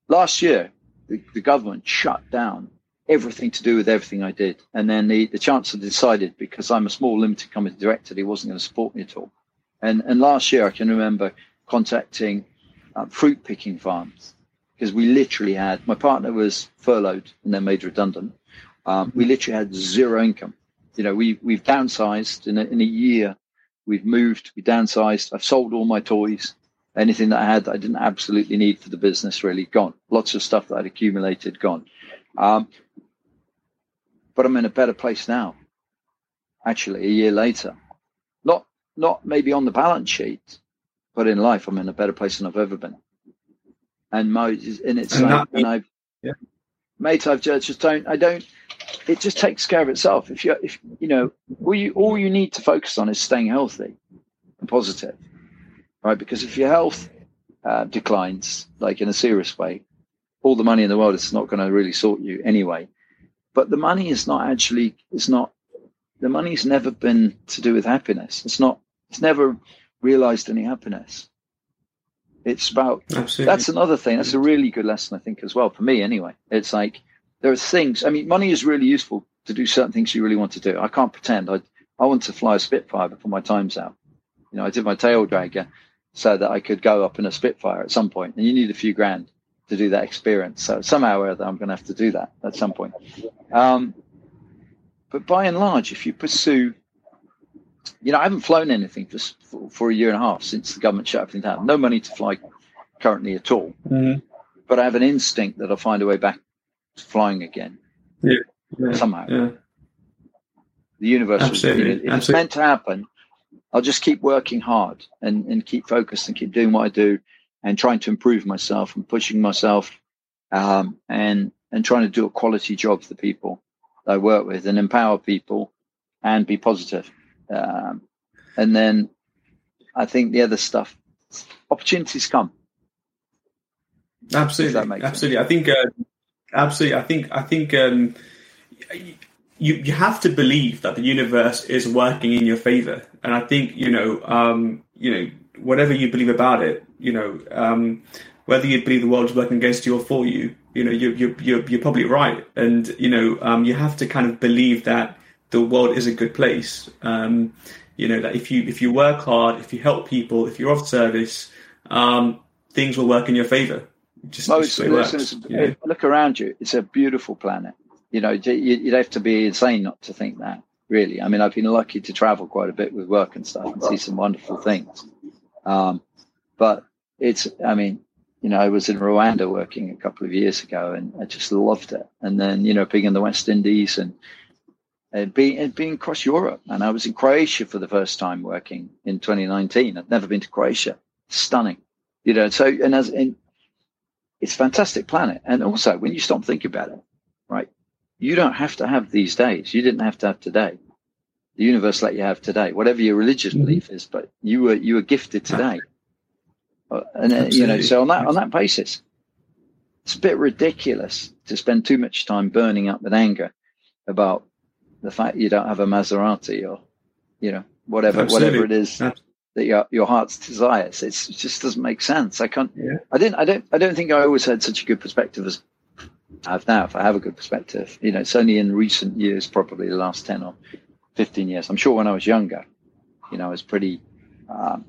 last year, the, the government shut down everything to do with everything I did. And then the, the chancellor decided because I'm a small limited company director, he wasn't going to support me at all. And, and last year, I can remember contacting uh, fruit picking farms because we literally had my partner was furloughed and then made redundant. Um, we literally had zero income. You know, we we've downsized in a, in a year. We've moved. We downsized. I've sold all my toys. Anything that I had that I didn't absolutely need for the business really gone. Lots of stuff that I'd accumulated gone. Um, but I'm in a better place now. Actually, a year later, not not maybe on the balance sheet, but in life, I'm in a better place than I've ever been. And my and it's and, like, and I've yeah. mate, I've just, just don't I don't. It just takes care of itself. If you if you know all you all you need to focus on is staying healthy and positive, right? Because if your health uh, declines, like in a serious way, all the money in the world is not going to really sort you anyway. But the money is not actually it's not the money's never been to do with happiness. It's not. It's never realized any happiness. It's about Absolutely. that's another thing. That's a really good lesson, I think, as well for me. Anyway, it's like there are things. I mean, money is really useful to do certain things you really want to do. I can't pretend. I I want to fly a Spitfire before my time's out. You know, I did my tail dragger so that I could go up in a Spitfire at some point, and you need a few grand to do that experience. So somehow or other, I'm going to have to do that at some point. Um, but by and large, if you pursue you know, I haven't flown anything for, for, for, a year and a half since the government shut everything down. No money to fly currently at all. Mm-hmm. But I have an instinct that I'll find a way back to flying again.
Yeah. yeah.
Somehow.
Yeah.
The universe, Absolutely. you know, if Absolutely. it's meant to happen, I'll just keep working hard and, and keep focused and keep doing what I do and trying to improve myself and pushing myself um, and and trying to do a quality job for the people I work with and empower people and be positive. Um, and then I think the other stuff, opportunities come.
Absolutely, absolutely. Sense. I think, uh, absolutely. I think, I think um, you you have to believe that the universe is working in your favor, and I think you know, um, you know, whatever you believe about it, you know, um, whether you believe the world is working against you or for you, you know, you, you, you're you're probably right, and you know, um, you have to kind of believe that the world is a good place. Um, you know that if you if you work hard, if you help people, if you're of service, um, things will work in your favor.
Just, just listen, yeah. look around you; it's a beautiful planet. You know, you'd have to be insane not to think that. Really, I mean, I've been lucky to travel quite a bit with work and stuff and see some wonderful things. Um, but it's, I mean, you know, I was in Rwanda working a couple of years ago, and I just loved it. And then, you know, being in the West Indies and and being, and being across Europe. And I was in Croatia for the first time working in 2019. I'd never been to Croatia. Stunning, you know. So and as in, it's a fantastic planet. And also, when you stop thinking about it, right, you don't have to have these days. You didn't have to have today. The universe let you have today, whatever your religious mm-hmm. belief is. But you were you were gifted today, [laughs] uh, and uh, you know. So on that on that basis, it's a bit ridiculous to spend too much time burning up with anger about the fact you don't have a Maserati or you know whatever Absolutely. whatever it is Absolutely. that your your heart's desires. It's, it just doesn't make sense. I can't. Yeah. I didn't. I don't. I don't think I always had such a good perspective as I have now. If I have a good perspective, you know, it's only in recent years, probably the last ten or fifteen years. I'm sure when I was younger, you know, I was pretty. Um,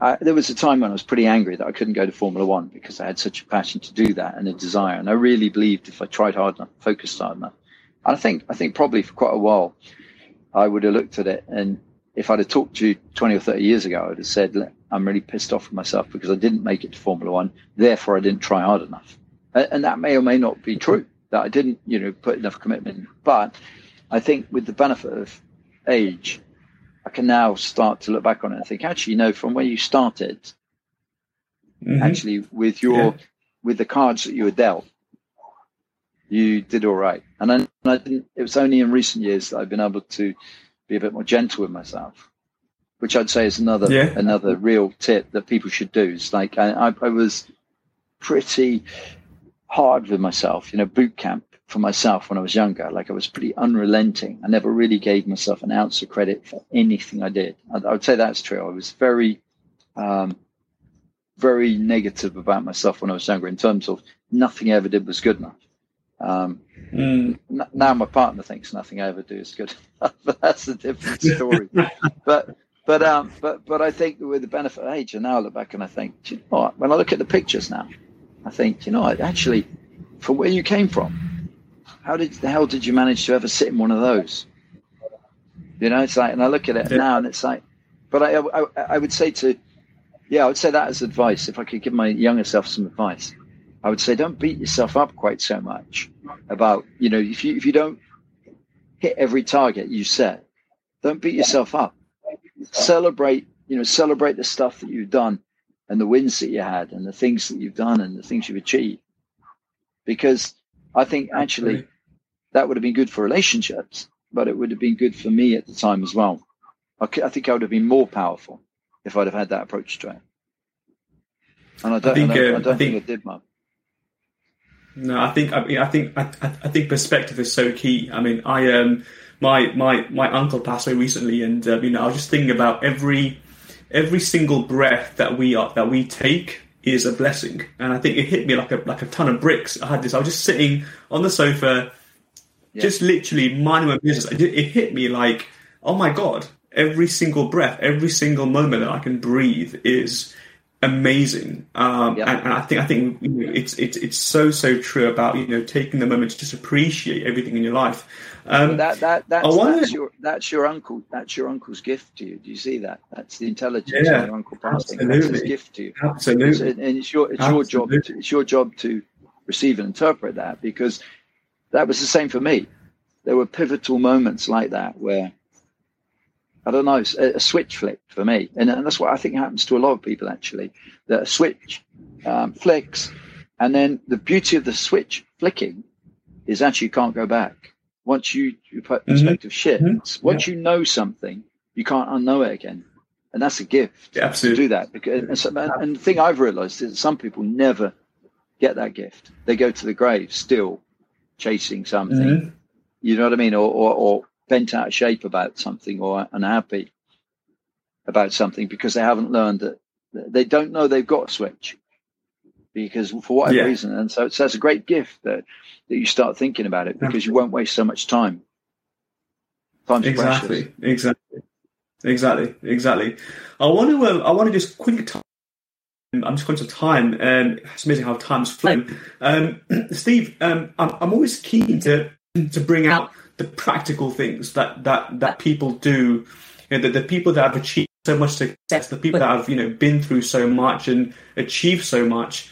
I, there was a time when I was pretty angry that I couldn't go to Formula One because I had such a passion to do that and a desire, and I really believed if I tried hard enough, focused hard enough, and I think I think probably for quite a while, I would have looked at it, and if I'd have talked to you 20 or 30 years ago, I'd have said, I'm really pissed off with myself because I didn't make it to Formula One. Therefore, I didn't try hard enough. And that may or may not be true, that I didn't, you know, put enough commitment. But I think with the benefit of age, I can now start to look back on it and think, actually, you know, from where you started, mm-hmm. actually, with your, yeah. with the cards that you were dealt, you did all right. And I, I didn't, it was only in recent years that I've been able to be a bit more gentle with myself, which I'd say is another yeah. another real tip that people should do. It's like I, I, was pretty hard with myself, you know, boot camp for myself when I was younger. Like I was pretty unrelenting. I never really gave myself an ounce of credit for anything I did. I, I would say that's true. I was very, um, very negative about myself when I was younger in terms of nothing I ever did was good enough. Um,
Mm.
Now my partner thinks nothing I ever do is good, [laughs] but that's a different story. [laughs] but but um but but I think with the benefit of age, and now I look back and I think, you know what? When I look at the pictures now, I think, you know, what? actually, from where you came from, how did the hell did you manage to ever sit in one of those? You know, it's like, and I look at it yeah. now, and it's like, but I, I I would say to, yeah, I would say that as advice. If I could give my younger self some advice, I would say don't beat yourself up quite so much about you know if you if you don't hit every target you set, don't beat yourself up. Celebrate you know celebrate the stuff that you've done and the wins that you had and the things that you've done and the things you've achieved. Because I think actually that would have been good for relationships, but it would have been good for me at the time as well. I, I think I would have been more powerful if I'd have had that approach to it. And I don't, I, think, I don't, uh, I don't I think, think I did, Mark.
No, I think I, mean, I think I, I, think perspective is so key. I mean, I um my my my uncle passed away recently, and uh, you know I was just thinking about every every single breath that we are that we take is a blessing, and I think it hit me like a like a ton of bricks. I had this. I was just sitting on the sofa, yeah. just literally minding my business. It, it hit me like, oh my god! Every single breath, every single moment that I can breathe is amazing. Um, yeah. and, and, I think I think you know, it's it's it's so so true about you know taking the moment to just appreciate everything in your life.
Um, that that that's, that's, your that's your uncle that's your uncle's gift to you. Do you see that? That's the intelligence yeah, your uncle passing. That's his gift to you.
Absolutely.
and it's your it's absolutely. your job to, it's your job to receive and interpret that because that was the same for me. There were pivotal moments like that where I don't know, a, a switch flick for me. And, and, that's what I think happens to a lot of people actually. That a switch um, flicks, and then the beauty of the switch flicking is actually you can't go back. Once you, you put mm-hmm. perspective mm-hmm. shifts, once yeah. you know something, you can't unknow it again. And that's a gift
yeah, absolutely.
to do that. Because, and, and the thing I've realized is that some people never get that gift. They go to the grave still chasing something. Mm-hmm. You know what I mean? Or, or, or bent out of shape about something or unhappy about something because they haven't learned that they don't know they've got a switch because for whatever yeah. reason. And so, so that's a great gift that, that you start thinking about it because you won't waste so much time.
Time's exactly, precious. exactly, exactly, exactly. I want to, um, I want to just quickly. T- I'm just conscious of time, and it's amazing how time's flown. Um, [clears throat] Steve, um, I'm, I'm always keen to to bring out the practical things that that that people do. You know, the, the people that have achieved so much success, the people that have you know been through so much and achieved so much.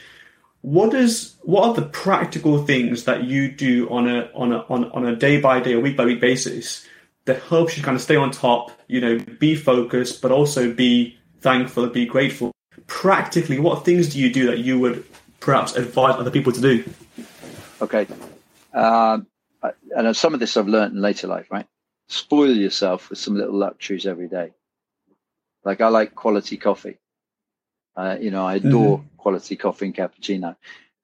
What is what are the practical things that you do on a on a on, on a day by day, or week by week basis that helps you kind of stay on top? You know, be focused, but also be thankful, and be grateful. Practically, what things do you do that you would perhaps advise other people to do?
Okay. Uh, and some of this I've learned in later life, right? Spoil yourself with some little luxuries every day. Like I like quality coffee. Uh, you know, I adore mm-hmm. quality coffee and cappuccino,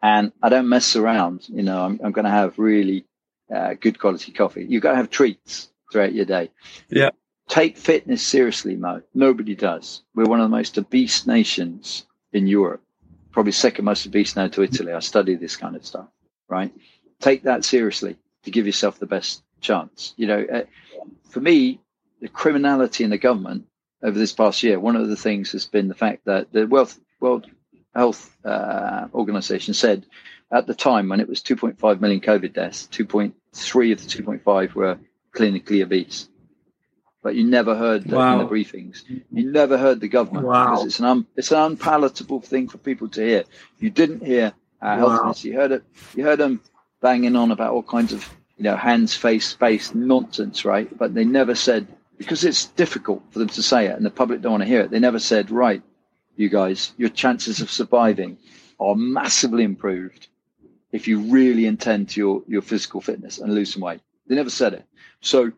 and I don't mess around. You know, I'm, I'm going to have really uh, good quality coffee. You've got to have treats throughout your day.
Yeah.
Take fitness seriously, Mo. Nobody does. We're one of the most obese nations in Europe. Probably second most obese now to Italy. I study this kind of stuff, right? Take that seriously to give yourself the best chance. You know, uh, for me, the criminality in the government over this past year, one of the things has been the fact that the World, World Health uh, Organization said at the time when it was 2.5 million COVID deaths, 2.3 of the 2.5 were clinically obese. But you never heard that wow. in the briefings. You never heard the government wow. because it's an un, it's an unpalatable thing for people to hear. You didn't hear our wow. health minister. You heard it. You heard them banging on about all kinds of you know hands, face, space nonsense, right? But they never said because it's difficult for them to say it, and the public don't want to hear it. They never said, right, you guys, your chances of surviving are massively improved if you really intend to your your physical fitness and lose some weight. They never said it. So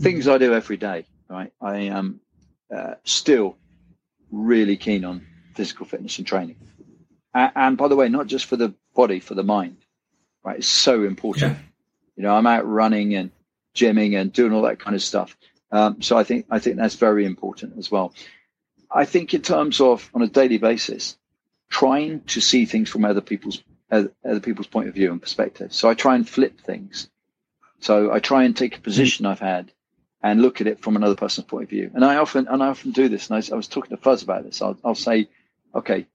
things I do every day, right? I am uh, still really keen on physical fitness and training. And, and by the way, not just for the body, for the mind right? It's so important. Yeah. You know, I'm out running and gymming and doing all that kind of stuff. Um, so I think I think that's very important as well. I think in terms of on a daily basis, trying to see things from other people's other, people's point of view and perspective. So I try and flip things. So I try and take a position I've had and look at it from another person's point of view. And I often and I often do this. And I, I was talking to Fuzz about this. I'll, I'll, say, okay,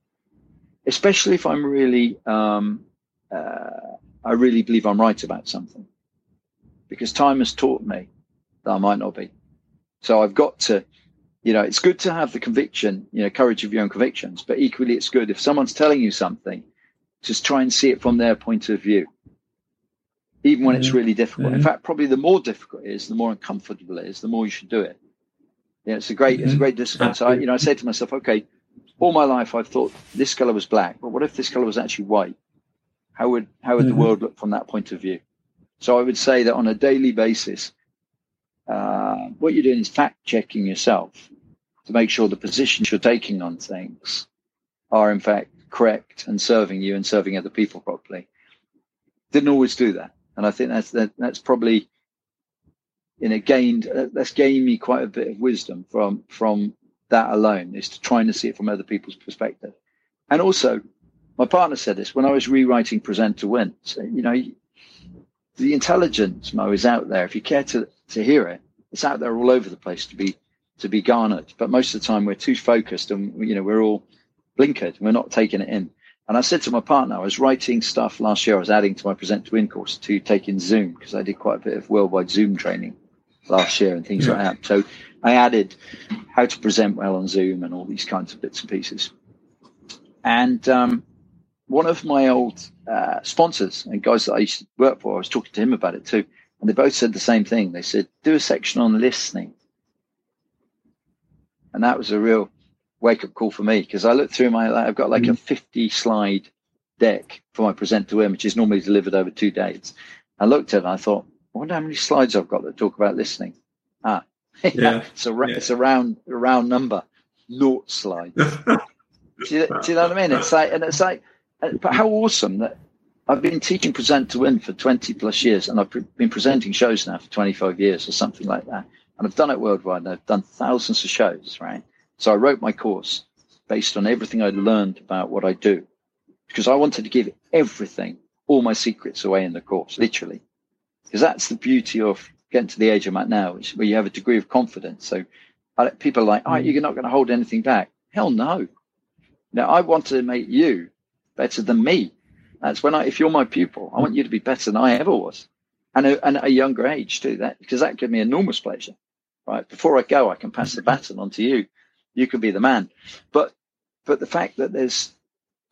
especially if I'm really, um, uh, I really believe I'm right about something, because time has taught me that I might not be. So I've got to, you know, it's good to have the conviction, you know, courage of your own convictions, but equally it's good if someone's telling you something, just try and see it from their point of view even when it's really difficult. Mm-hmm. In fact, probably the more difficult it is, the more uncomfortable it is, the more you should do it. Yeah, it's a great, mm-hmm. it's a great discipline. So I, you know, I said to myself, okay, all my life I've thought this color was black, but what if this color was actually white? How would how would the mm-hmm. world look from that point of view? So I would say that on a daily basis, uh, what you're doing is fact checking yourself to make sure the positions you're taking on things are in fact correct and serving you and serving other people properly. Didn't always do that and I think that's that, that's probably you know gained that's gained me quite a bit of wisdom from from that alone is to trying to see it from other people's perspective, and also my partner said this when I was rewriting Present to Win. So, you know, the intelligence Mo is out there. If you care to to hear it, it's out there all over the place to be to be garnered. But most of the time, we're too focused, and you know, we're all blinkered. We're not taking it in. And I said to my partner, I was writing stuff last year. I was adding to my Present to Win course to take in Zoom because I did quite a bit of worldwide Zoom training last year and things yeah. like that. So I added how to present well on Zoom and all these kinds of bits and pieces. And um, one of my old uh, sponsors and guys that I used to work for, I was talking to him about it too. And they both said the same thing. They said, do a section on listening. And that was a real wake up call for me because I looked through my, I've got like mm-hmm. a 50 slide deck for my present to win, which is normally delivered over two days. I looked at it and I thought, I wonder how many slides I've got that talk about listening. Ah, [laughs] yeah, it's a yeah. it's a round a round number, naught slides. [laughs] do, you, do, you, know what I mean? It's like and it's like, Uh, but how awesome that I've been teaching present to win for twenty plus years, and I've been presenting shows now for twenty five years or something like that, and I've done it worldwide. And I've done thousands of shows, right? So I wrote my course based on everything I'd learned about what I do because I wanted to give everything, all my secrets away in the course, literally. Because that's the beauty of getting to the age I'm at now, where you have a degree of confidence. So I, people are like, oh, mm. you're not going to hold anything back. Hell no. Now, I want to make you better than me. That's when I, if you're my pupil, I want you to be better than I ever was. And, a, and at a younger age too, that, because that gives me enormous pleasure, right? Before I go, I can pass the baton on to you you can be the man. But but the fact that there's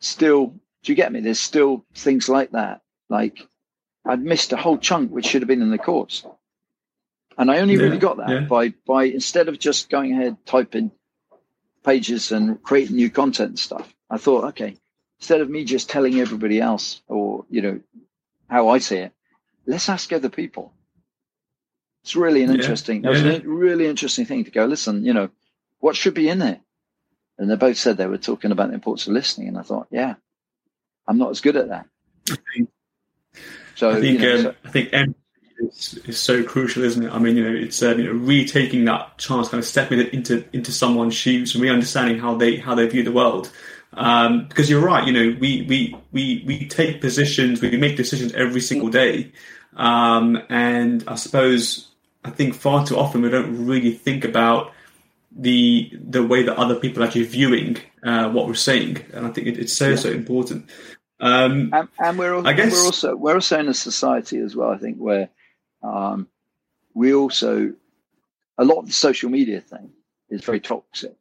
still do you get me? There's still things like that. Like I'd missed a whole chunk which should have been in the course. And I only yeah, really got that yeah. by by instead of just going ahead typing pages and creating new content and stuff, I thought, okay, instead of me just telling everybody else or, you know, how I see it, let's ask other people. It's really an interesting, yeah, that was a really interesting thing to go, listen, you know, what should be in there? And they both said they were talking about the importance of listening. And I thought, yeah, I'm not as good at that.
So I think, you know, um, so, I think is, is so crucial, isn't it? I mean, you know, it's uh, you know, retaking that chance, kind of stepping into into someone's shoes and re-understanding how they how they view the world. Um, because you're right, you know, we we we we take positions, we make decisions every single day, um, and I suppose I think far too often we don't really think about the the way that other people are actually viewing uh, what we're saying, and I think it, it's so yeah. so important. Um,
and, and, we're also, I guess we're also we're also in a society as well. I think where um, we also a lot of the social media thing is very toxic.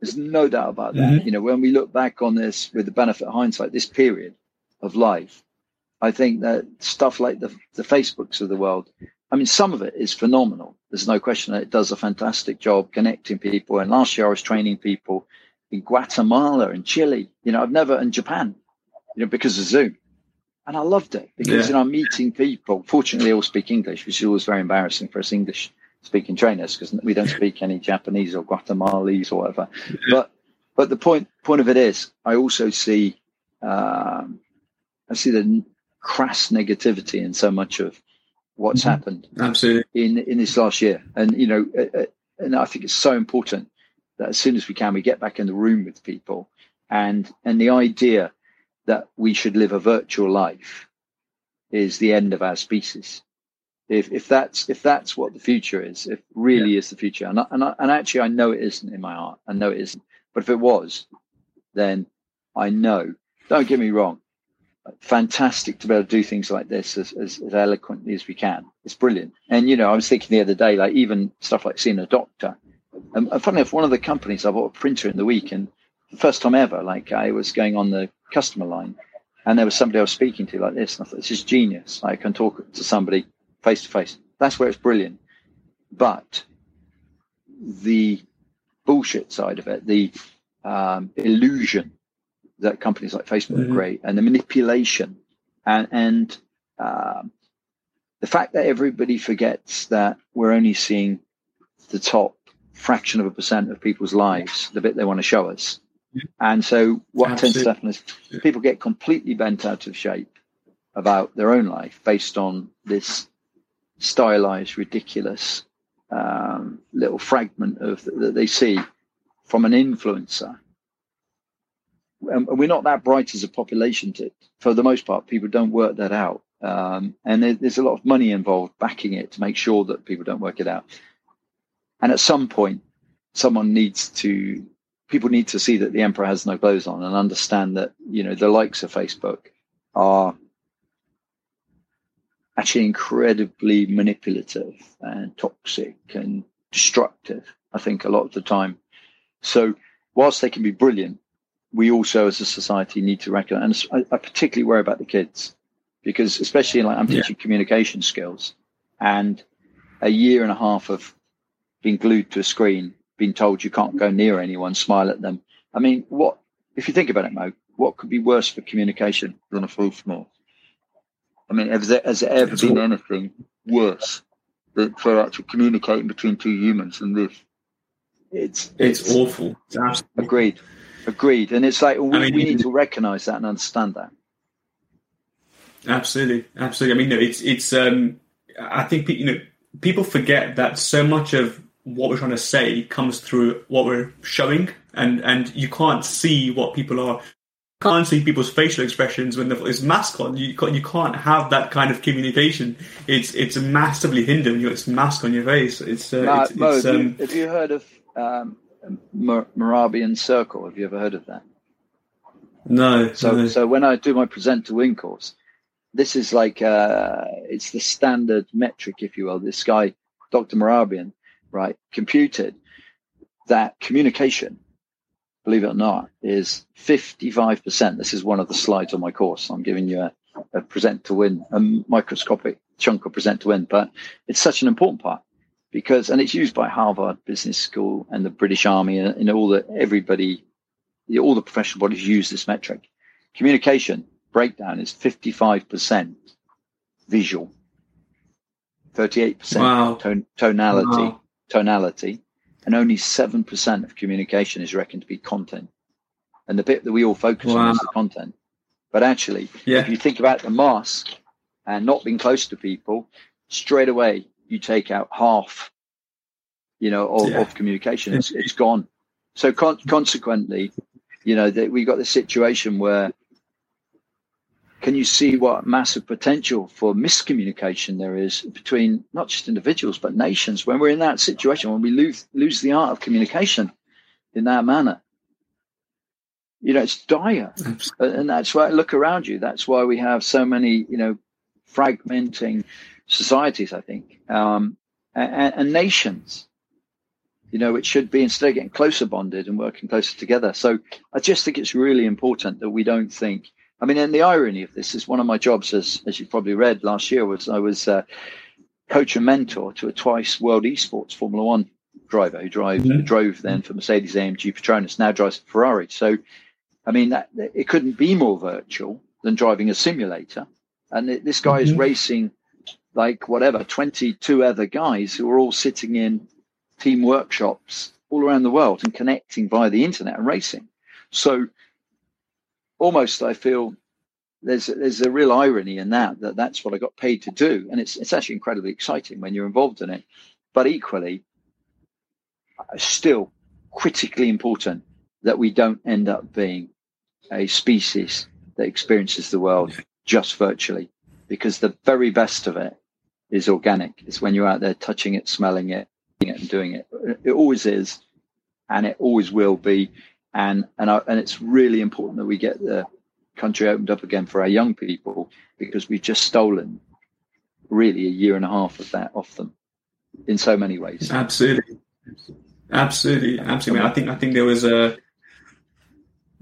There's no doubt about that. Mm-hmm. You know, when we look back on this with the benefit of hindsight, this period of life, I think that stuff like the the Facebooks of the world I mean, some of it is phenomenal. There's no question that it does a fantastic job connecting people. And last year I was training people in Guatemala and Chile. You know, I've never in Japan, you know, because of Zoom. And I loved it because, yeah. you know, I'm meeting people. Fortunately, they all speak English, which is always very embarrassing for us English speaking trainers because we don't speak any Japanese or Guatemalese or whatever. But but the point point of it is, I also see um, I see the crass negativity in so much of what's mm-hmm. happened
absolutely
in in this last year and you know uh, and i think it's so important that as soon as we can we get back in the room with people and and the idea that we should live a virtual life is the end of our species. If, if that's if that's what the future is, if really yeah. is the future, and I, and, I, and actually I know it isn't in my heart, I know it isn't. But if it was, then I know. Don't get me wrong, fantastic to be able to do things like this as, as, as eloquently as we can. It's brilliant. And you know, I was thinking the other day, like even stuff like seeing a doctor. And, and funny enough, one of the companies I bought a printer in the week, and the first time ever, like I was going on the customer line, and there was somebody I was speaking to like this, and I thought this is genius. I can talk to somebody face to face. That's where it's brilliant. But the bullshit side of it, the um, illusion that companies like Facebook mm-hmm. create, and the manipulation, and and um, the fact that everybody forgets that we're only seeing the top fraction of a percent of people's lives, the bit they want to show us. And so what Absolutely. tends to happen is people get completely bent out of shape about their own life based on this stylized, ridiculous um, little fragment of that they see from an influencer. And we're not that bright as a population. To, for the most part, people don't work that out. Um, and there's a lot of money involved backing it to make sure that people don't work it out. And at some point, someone needs to, people need to see that the emperor has no clothes on and understand that, you know, the likes of Facebook are actually incredibly manipulative and toxic and destructive, I think, a lot of the time. So, whilst they can be brilliant, we also as a society need to recognize, and I, I particularly worry about the kids because, especially like I'm teaching yeah. communication skills, and a year and a half of being glued to a screen, being told you can't go near anyone, smile at them. I mean, what if you think about it, Mo? What could be worse for communication than a full smile? I mean, has there, has there ever it's been all... anything worse than for actually communicating between two humans than this?
It's it's, it's awful. It's
agreed, agreed. And it's like we, I mean, we need to recognise that and understand that.
Absolutely, absolutely. I mean, no, it's it's. Um, I think you know people forget that so much of what we're trying to say comes through what we're showing, and and you can't see what people are can't see people's facial expressions when there's mask on. You can't, you can't have that kind of communication. It's it's massively hindered when you got this mask on your face. It's, uh, it's,
Mo, it's um, have, you, have, you, heard of um, Circle? Have you ever heard of that?
No.
So
no.
so when I do my present to win course, this is like uh, it's the standard metric, if you will. This guy, Dr. Mehrabian, right, computed that communication believe it or not, is 55%. This is one of the slides on my course. I'm giving you a, a present to win, a microscopic chunk of present to win, but it's such an important part because, and it's used by Harvard Business School and the British Army and, and all the, everybody, all the professional bodies use this metric. Communication breakdown is 55% visual, 38% wow. ton, tonality, wow. tonality, and only 7% of communication is reckoned to be content. And the bit that we all focus wow. on is the content. But actually, yeah. if you think about the mask and not being close to people, straight away you take out half, you know, of, yeah. of communication. It's, it's gone. So con- consequently, you know, that we got the situation where can you see what massive potential for miscommunication there is between not just individuals but nations? When we're in that situation when we lose lose the art of communication in that manner you know it's dire. And that's why look around you. That's why we have so many you know fragmenting societies i think um, and, and nations you know, it should be instead of getting closer bonded and working closer together. So I just think it's really important that we don't think I mean, and the irony of this is one of my jobs, as as you probably read last year, was I was uh, coach and mentor to a twice world esports Formula One driver who drive, mm-hmm. drove then for Mercedes AMG Petronas, now drives for Ferrari. So, I mean, that, it couldn't be more virtual than driving a simulator. And it, this guy mm-hmm. is racing like whatever, 22 other guys who are all sitting in team workshops all around the world and connecting via the internet and racing. So almost I feel there's there's a real irony in that that that's what I got paid to do, and it's it's actually incredibly exciting when you're involved in it. But equally, uh, still critically important that we don't end up being a species that experiences the world just virtually because the very best of it is organic. It's when you're out there touching it, smelling it, and doing it. It always is, and it always will be. And and I, and it's really important that we get the country opened up again for our young people because we've just stolen really a year and a half of that off them in so many ways.
Absolutely, absolutely, absolutely. I think I think there was a.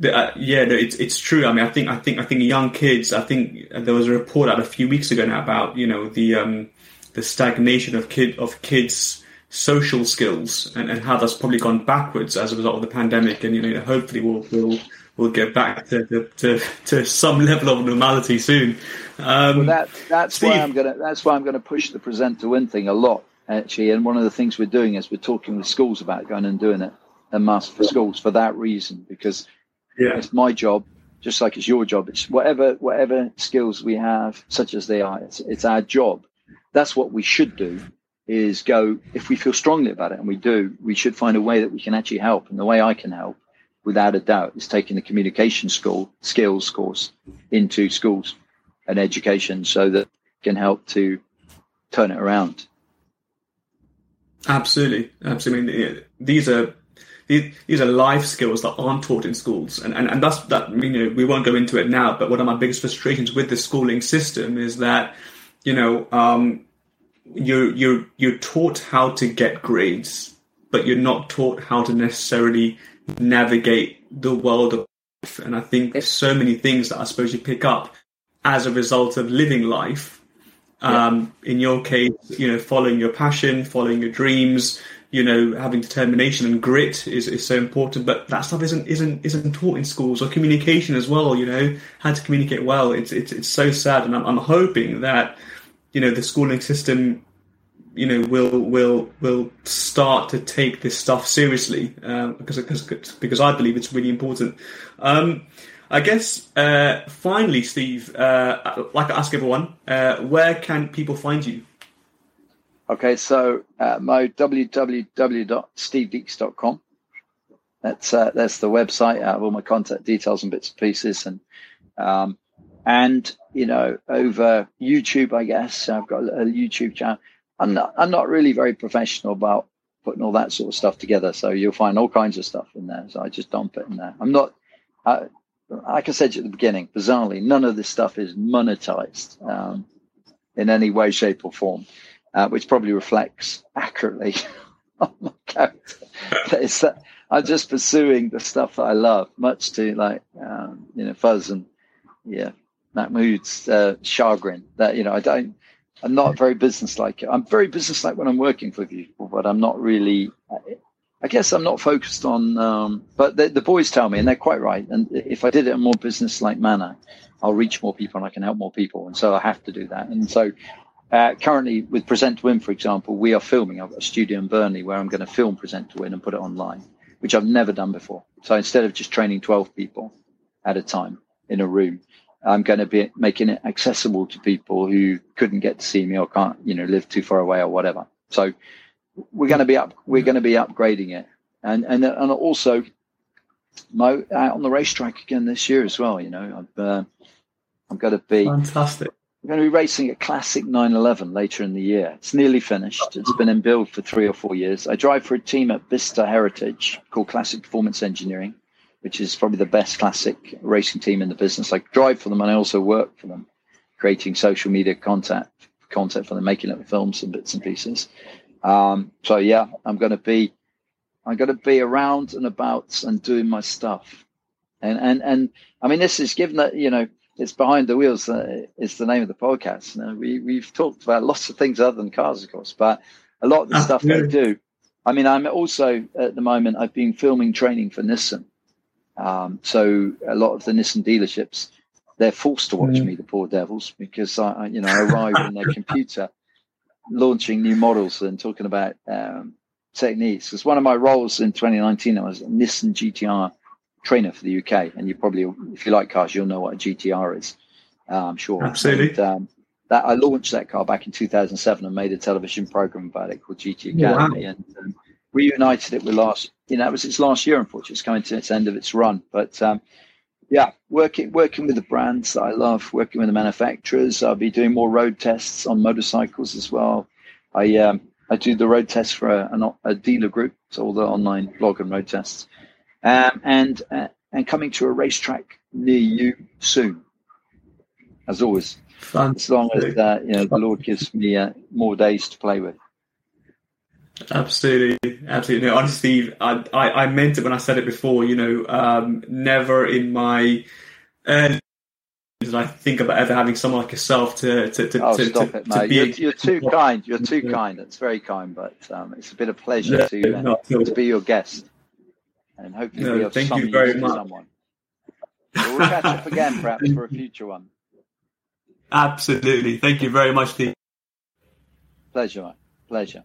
The, uh, yeah, it's it's true. I mean, I think I think I think young kids. I think there was a report out a few weeks ago now about you know the um, the stagnation of kid of kids social skills and, and how that's probably gone backwards as a result of the pandemic. And you know, hopefully we'll we'll we'll get back to to, to some level of normality soon.
Um, well, that that's Steve. why I'm gonna that's why I'm gonna push the present to win thing a lot actually. And one of the things we're doing is we're talking with schools about going and doing it a must for schools for that reason because yeah. it's my job just like it's your job it's whatever whatever skills we have such as they are it's, it's our job that's what we should do is go if we feel strongly about it and we do we should find a way that we can actually help. And the way i can help without a doubt is taking the communication school skills course into schools and education so that can help to turn it around.
Absolutely. Absolutely. These are these, are life skills that aren't taught in schools. And, and and that's that you know we won't go into it now but one of my biggest frustrations with the schooling system is that you know um, you're you're you're taught how to get grades, but you're not taught how to necessarily navigate the world of life. And I think there's so many things that I suppose you pick up as a result of living life. Um, yeah. In your case, you know, following your passion, following your dreams, you know, having determination and grit is, is so important. But that stuff isn't isn't isn't taught in schools or communication as well. You know, how to communicate well. It's it's it's so sad, and I'm, I'm hoping that you know the schooling system you know will will will start to take this stuff seriously um, because because because I believe it's really important. Um, I guess uh, finally, Steve, uh, like I ask everyone, uh, where can people find you?
Okay, so uh, my www.stevedeeks.com. That's uh, that's the website. I have all my contact details and bits and pieces, and um, and you know over YouTube, I guess I've got a YouTube channel. I'm not I'm not really very professional about putting all that sort of stuff together. So you'll find all kinds of stuff in there. So I just dump it in there. I'm not. I, like I said at the beginning, bizarrely, none of this stuff is monetized um, in any way, shape, or form, uh, which probably reflects accurately [laughs] on my character. it's that I'm just pursuing the stuff that I love, much to like um, you know Fuzz and yeah Mahmood's uh, chagrin. That you know I don't I'm not very businesslike. I'm very businesslike when I'm working for people, but I'm not really. I guess I'm not focused on. Um, but the, the, boys tell me, and they're quite right. And if I did it in a more businesslike manner, I'll reach more people and I can help more people. And so I have to do that. And so uh, currently with Present to Win, for example, we are filming. A studio in Burnley where I'm going to film Present to Win and put it online, which I've never done before. So instead of just training 12 people at a time in a room, I'm going to be making it accessible to people who couldn't get to see me or can't, you know, live too far away or whatever. So we're going to be up, we're going to be upgrading it, and and and also, mo out on the racetrack again this year as well. You know, I'm uh, I'm going to be
fantastic.
I'm going to be racing a classic 911 later in the year. It's nearly finished. It's been in build for three or four years. I drive for a team at Bicester Heritage called Classic Performance Engineering which is probably the best classic racing team in the business. I drive for them and I also work for them, creating social media content content for them, making little films and bits and pieces. Um, so yeah, I'm going to be I'm going to be around and about and doing my stuff. And and and I mean, this is given that you know it's behind the wheels. Uh, is the name of the podcast. You know, we we've talked about lots of things other than cars, of course, but a lot of the stuff that I do. I mean, I'm also at the moment I've been filming training for Nissan um, so a lot of the Nissan dealerships, they're forced to watch mm. me, the poor devils, because I, you know, I arrive in their computer launching new models and talking about um, techniques. Because one of my roles in 2019, I was a Nissan GTR trainer for the UK, and you probably, if you like cars, you'll know what a GTR is. Uh, I'm sure.
Absolutely.
And, um, that I launched that car back in 2007 and made a television program about it called GT Academy, wow. and um, reunited it with last. You know, it was its last year. Unfortunately, it's coming to its end of its run. But um, Yeah, working working with the brands that I love, working with the manufacturers. I'll be doing more road tests on motorcycles as well. I um, I do the road tests for a, a dealer group, so all the online blog and road tests, um, and uh, and coming to a racetrack near you soon. As always, Fun. as long as uh, you know the Lord gives me uh, more days to play with.
Absolutely, absolutely. No, honestly, I, I, I, meant it when I said it before. You know, um, never in my uh, did I think about ever having someone like yourself to to to,
oh,
to,
stop to, it, mate. You're, you're, too [laughs] kind. You're too kind. It's very kind, but um, it's a bit of pleasure to no, to be your guest, and hopefully no, have thank some you very much. someone. we'll catch up again, perhaps for a future one. [laughs]
Absolutely. Thank you very much, Steve.
Pleasure, mate. Pleasure.